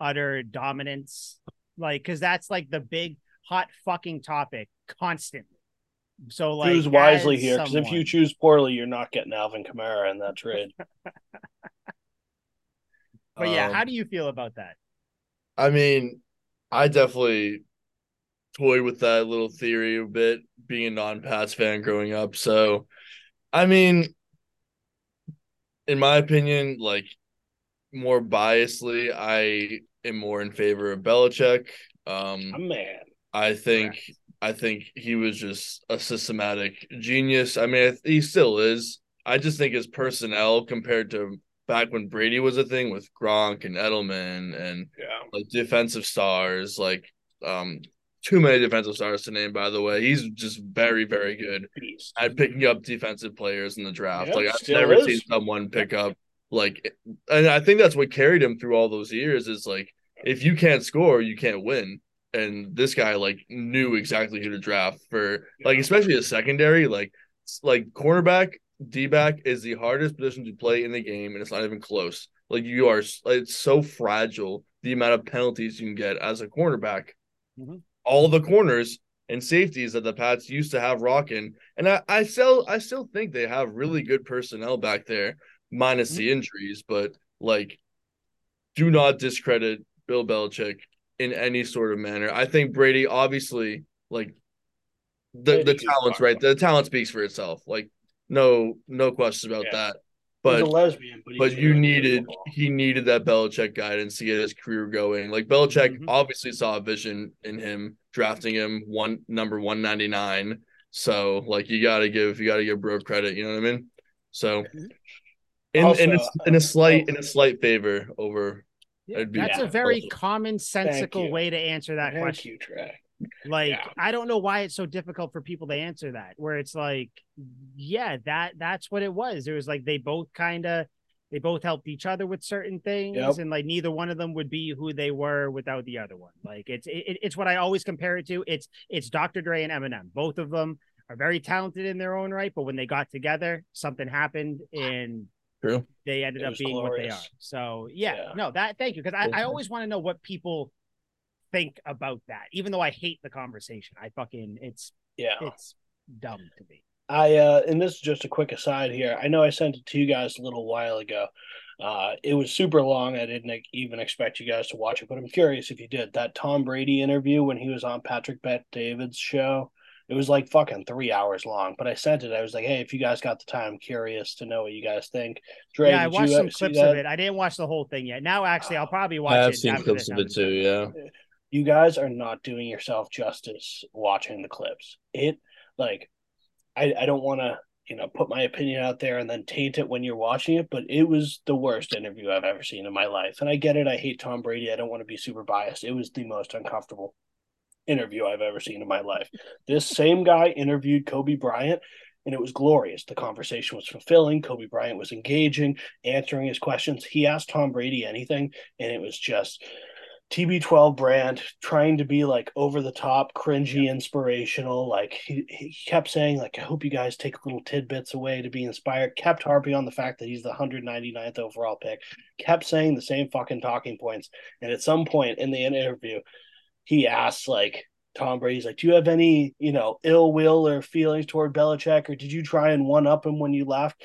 utter dominance like because that's like the big hot fucking topic constantly. So like choose wisely here because if you choose poorly you're not getting alvin kamara in that trade. But yeah um, how do you feel about that? I mean i definitely toyed with that little theory a bit being a non-pats fan growing up. So i mean in my opinion like more biasly, I am more in favor of Belichick. Um, man. I think I think he was just a systematic genius. I mean, he still is. I just think his personnel compared to back when Brady was a thing with Gronk and Edelman and yeah. like defensive stars, like um too many defensive stars to name, by the way. He's just very, very good at picking up defensive players in the draft. like I've never is. seen someone pick up like, and I think that's what carried him through all those years is like, if you can't score, you can't win. And this guy like knew exactly who to draft for, like, especially a secondary, like, like cornerback, D back is the hardest position to play in the game, and it's not even close. Like you are, it's so fragile the amount of penalties you can get as a cornerback. Mm-hmm. All the corners and safeties that the Pats used to have rocking, and I, I still, I still think they have really good personnel back there minus mm-hmm. the injuries, but like do not discredit Bill Belichick in any sort of manner. I think Brady obviously like the the talent's right. The talent speaks for itself. Like no no questions about yeah. that. But lesbian, but, but you needed he needed that Belichick guidance to get his career going. Like Belichick mm-hmm. obviously saw a vision in him, drafting him one number one ninety nine. So like you gotta give you gotta give bro credit, you know what I mean? So mm-hmm in also, in, a, in a slight oh. in a slight favor over. Yeah, that's a very also. commonsensical way to answer that Thank question. You, Trey. Like yeah. I don't know why it's so difficult for people to answer that. Where it's like, yeah, that that's what it was. It was like they both kind of they both helped each other with certain things, yep. and like neither one of them would be who they were without the other one. Like it's it, it's what I always compare it to. It's it's Dr. Dre and Eminem. Both of them are very talented in their own right, but when they got together, something happened, and True. They ended up being glorious. what they are. So yeah, yeah. no, that thank you. Because I, I always want to know what people think about that. Even though I hate the conversation. I fucking it's yeah, it's dumb to me. I uh and this is just a quick aside here. I know I sent it to you guys a little while ago. Uh it was super long. I didn't even expect you guys to watch it, but I'm curious if you did. That Tom Brady interview when he was on Patrick Bet David's show. It It was like fucking three hours long, but I sent it. I was like, "Hey, if you guys got the time, I'm curious to know what you guys think." Dre, yeah, I watched you some uh, clips that? of it. I didn't watch the whole thing yet. Now, actually, I'll probably watch I have it. seen clips of it too. Yeah. you guys are not doing yourself justice watching the clips. It like I, I don't want to you know put my opinion out there and then taint it when you're watching it, but it was the worst interview I've ever seen in my life. And I get it. I hate Tom Brady. I don't want to be super biased. It was the most uncomfortable interview I've ever seen in my life. This same guy interviewed Kobe Bryant. And it was glorious. The conversation was fulfilling. Kobe Bryant was engaging, answering his questions. He asked Tom Brady anything, and it was just TB12 brand trying to be like over the top, cringy, inspirational. Like he, he kept saying, like, I hope you guys take little tidbits away to be inspired. Kept harping on the fact that he's the 199th overall pick. Kept saying the same fucking talking points. And at some point in the interview, he asks like Tom Brady's like, Do you have any, you know, ill will or feelings toward Belichick, or did you try and one up him when you left?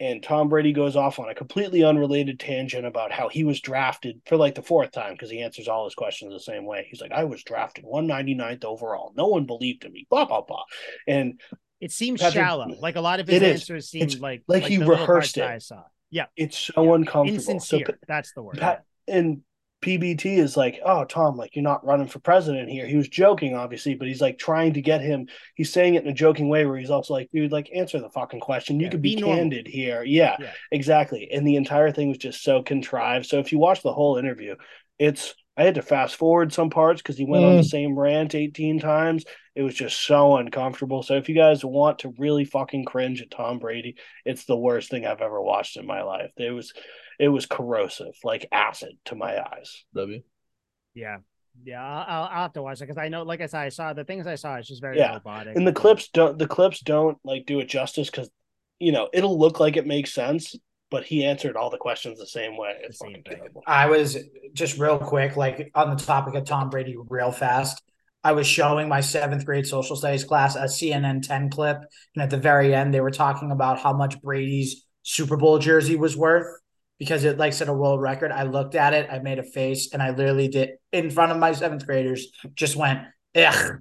And Tom Brady goes off on a completely unrelated tangent about how he was drafted for like the fourth time because he answers all his questions the same way. He's like, I was drafted 199th overall. No one believed in me. Blah blah blah. And It seems Patrick- shallow. Like a lot of his answers seem It's like like he rehearsed it. I saw. Yeah, it's so Yeah. uncomfortable. insincere. So That's the word. Pat and PBD is like, oh, Tom, like you're not running for president here. He was joking, obviously, but he's like trying to get him. He's saying it in a joking way where he's also like, dude, like answer the fucking question. You Yeah, could be be, candid here. Yeah, Yeah. exactly. And the entire thing was just so contrived. So if you watch the whole interview, it's I had to fast forward some parts because he went on the Mm. same rant 18 times. It was just so uncomfortable. So if you guys want to really fucking cringe at Tom Brady, it's the worst thing I've ever watched in my life. It was it was corrosive, like acid to my eyes. W. Yeah. Yeah, I'll, I'll, I'll have to watch it because I know, like I said, I saw the things I saw. It's just very Yeah. robotic. and the clips don't the clips don't like do it justice because you know it'll look like it makes sense but he answered all the questions the same way it's same fucking terrible I was just real quick, like on the topic of Tom Brady, real fast. I was showing my seventh grade social studies class a CNN 10 clip. And at the very end, they were talking about how much Brady's Super Bowl jersey was worth because it like set a world record. I looked at it, I made a face, and I literally did in front of my seventh graders, just went, ugh.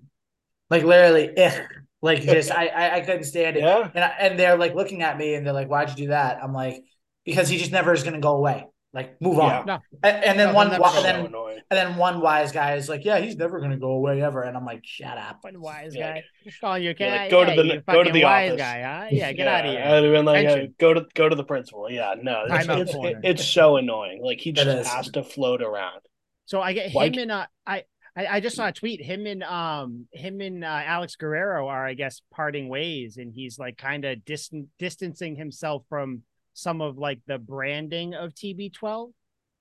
Like literally, ugh. Like just I, I I couldn't stand it. yeah And I, and they're like looking at me and they're like, "Why'd you do that?" I'm like, "Because he just never is going to go away. Like, move on." No. And, and then No, one, he'll never wi- go and then annoying and then one wise guy is like, "Yeah, he's never going to go away ever." And I'm like, "Shut up." Fucking wise Yeah. guy. Oh, you You're can like, go to the- go to the wise office. guy, huh? Yeah, get out of here. I'd been like, go to go to the principal. Yeah, no, it's, Timeout it's, corner. it's so annoying. Like he just has to float around. So I get Like- him and uh, I, I I just saw a tweet. Him and um him and uh, Alex Guerrero are I guess parting ways, and he's like kind of distant distancing himself from some of like the branding of TB12.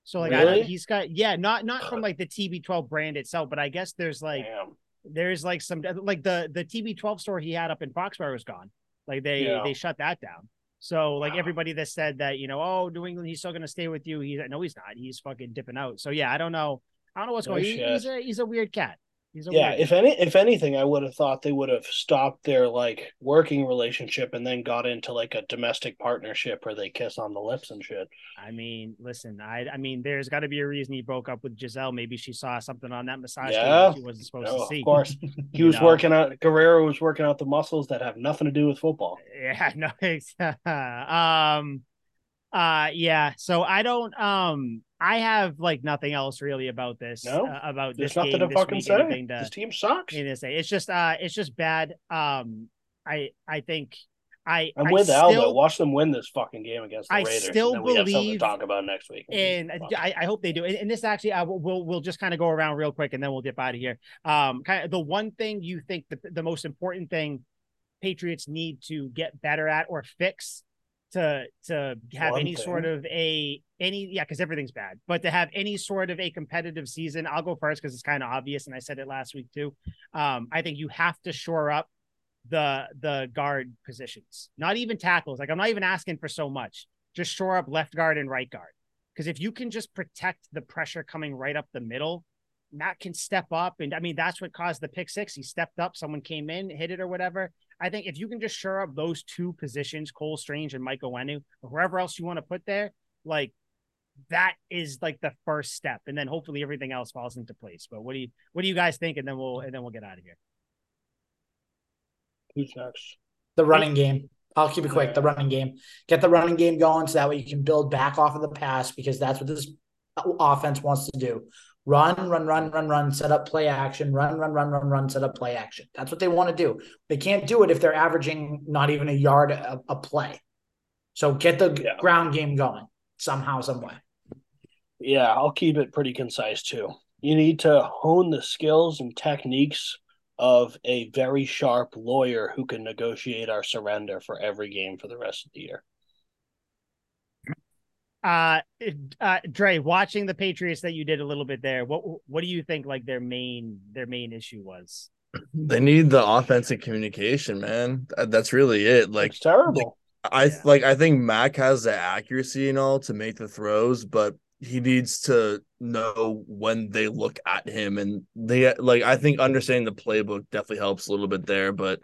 So like Really? don't, he's got yeah not not from like the TB12 brand itself, but I guess there's like Damn. there's like some like the the TB12 store he had up in Foxborough was gone. Like they Yeah. they shut that down. So like Wow. everybody that said that you know oh New England he's still gonna stay with you he's no he's not he's fucking dipping out. So yeah I don't know I don't know what's going. He, he's a he's a weird cat. Yeah, if any if anything, I would have thought they would have stopped their like working relationship and then got into like a domestic partnership where they kiss on the lips and shit. I mean, listen, I I mean, there's got to be a reason he broke up with Gisele. Maybe she saw something on that massage table Yeah. that she wasn't supposed No, to see. of course. He was know? working out Guerrero was working out the muscles that have nothing to do with football. Yeah, no, it's, um, uh, yeah. So I don't, um, I have like nothing else really about this. No? uh, about There's this nothing game to this fucking week, say. to- This team sucks. anything to say. It's just, uh, it's just bad. Um, I, I think, I, I'm I with Al though. Watch them win this fucking game against the I Raiders. still and then we have to believe- talk about next week. and I, I hope they do. And, and this actually, uh, we'll, we'll we'll just kind of go around real quick, and then we'll dip out of here. Um, kind of the one thing you think that the most important thing Patriots need to get better at or fix to to have One any sort of a any yeah because everything's bad, but to have any sort of a competitive season. I'll go first because it's kind of obvious, and I said it last week too. Um, I think you have to shore up the the guard positions, not even tackles. Like I'm not even asking for so much. Just shore up left guard and right guard. Because if you can just protect the pressure coming right up the middle, Matt can step up. And I mean, that's what caused the pick six. He stepped up, someone came in, hit it or whatever. I think if you can just shore up those two positions, Cole Strange and Mike Onwenu, or whoever else you want to put there, like that is like the first step. And then hopefully everything else falls into place. But what do you what do you guys think? And then we'll and then we'll get out of here. Who's next? The running game. I'll keep it quick. The running game. Get the running game going so that way you can build back off of the pass because that's what this offense wants to do. Run, run, run, run, run, set up play action, run, run, run, run, run, set up play action. That's what they want to do. They can't do it if they're averaging not even a yard a, a play. So get the Yeah. ground game going somehow, some way. Yeah, I'll keep it pretty concise too. You need to hone the skills and techniques of a very sharp lawyer who can negotiate our surrender for every game for the rest of the year. Uh, uh, Dre, watching the Patriots that you did a little bit there, what what do you think like their main their main issue was? They need the offensive communication, man. That's really it. Like it's terrible. I Yeah. like I think Mac has the accuracy and all to make the throws, but he needs to know when they look at him and they like I think understanding the playbook definitely helps a little bit there, but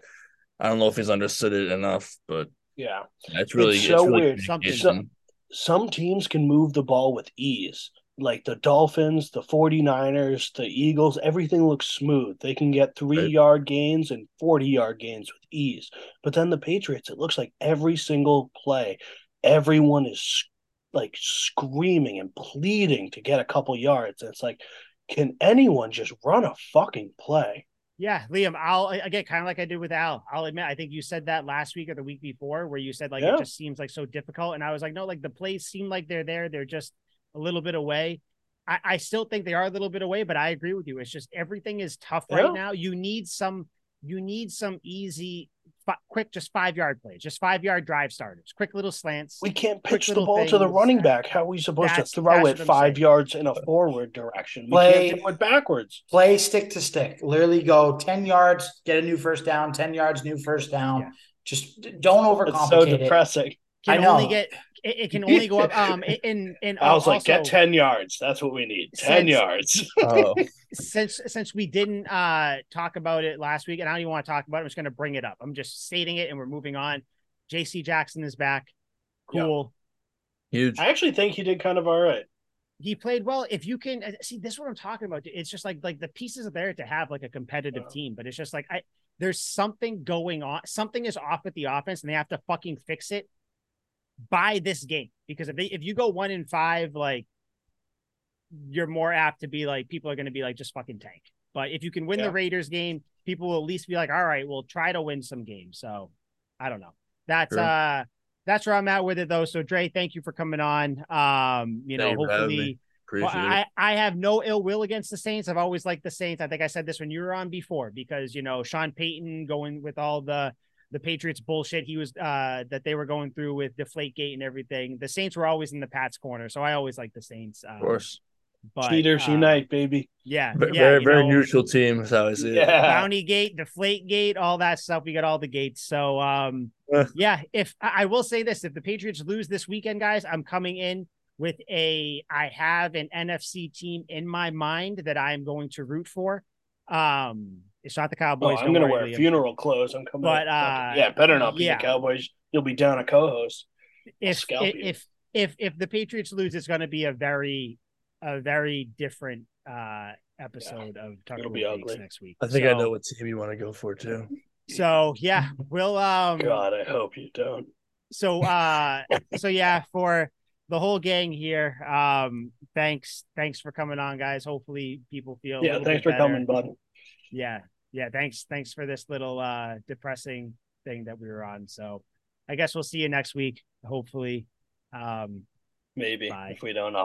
I don't know if he's understood it enough, but yeah. it's really It's it's, so really weird. Something- communication. Some teams can move the ball with ease. Like the Dolphins, the 49ers, the Eagles, everything looks smooth. They can get three Right. yard gains and 40 yard gains with ease. But then the Patriots, it looks like every single play, everyone is like screaming and pleading to get a couple yards. And it's like, can anyone just run a fucking play? Yeah, Liam, I'll again kind of like I did with Al. I'll admit, I think you said that last week or the week before, where you said like Yeah. it just seems like so difficult, and I was like, no, like the plays seem like they're there, they're just a little bit away. I, I still think they are a little bit away, but I agree with you. It's just everything is tough Yeah. right now. You need some, you need some easy, quick, just five yard plays, just five yard drive starters, quick little slants. We can't pitch the little ball to the running back. How are we supposed That's- to throw it five saying. yards in a forward direction? We Play- can't do it backwards. Play stick to stick. Literally go 10 yards, get a new first down, 10 yards, new first down. Yeah. Just don't It's so overcomplicate it. depressing. Can I know. only get it, it can only go up. Um, in in I was like, also- get 10 yards. That's what we need. 10 Since- yards. Oh, since since we didn't uh talk about it last week, and I don't even want to talk about it, I'm just going to bring it up. I'm just stating it, and we're moving on. J.C. Jackson is back. Yeah. Cool. huge. I actually think he did kind of all right. He played well. If you can uh, see, this is what I'm talking about. It's just like like the pieces are there to have like a competitive Yeah. team, but it's just like I there's something going on. Something is off with the offense, and they have to fucking fix it by this game. Because if they if you go one in five, like you're more apt to be like people are going to be like just fucking tank. But if you can win Yeah. the Raiders game, people will at least be like, all right, we'll try to win some games. So I don't know. That's uh that's where I'm at with it though. So Dre, thank you for coming on. Um, you know, Thank you for having me. hopefully well. I, I have no ill will against the Saints. I've always liked the Saints. I think I said this when you were on before because you know Sean Payton going with all the the Patriots bullshit he was uh that they were going through with Deflategate and everything. The Saints were always in the Pats corner, so I always like the Saints. Um, Of course. but, Cheaters uh, unite, baby. Yeah, Ve- yeah, very very know, neutral team is how I see it. Yeah. Bounty Gate, Deflate Gate, all that stuff. We got all the gates. So um Eh. yeah, if I I will say this, if the Patriots lose this weekend, guys, I'm coming in with a I have an NFC team in my mind that I'm going to root for. Um it's not the Oh, Cowboys. I'm gonna wear Liam. funeral clothes. I'm coming. But, uh, yeah, better not be yeah. the Cowboys. You'll be down a co-host. if if, if if if the Patriots lose, it's going to be a very a very different uh episode of Tucker It'll with be ugly. next week. I think I know what team you want to go for too. So yeah, we'll um God, I hope you don't. so uh so yeah for the whole gang here um thanks thanks for coming on guys hopefully people feel Yeah, little thanks bit for better. coming, bud. yeah yeah thanks thanks for this little uh depressing thing that we were on so i guess we'll see you next week hopefully um Maybe Bye. if we don't, I'll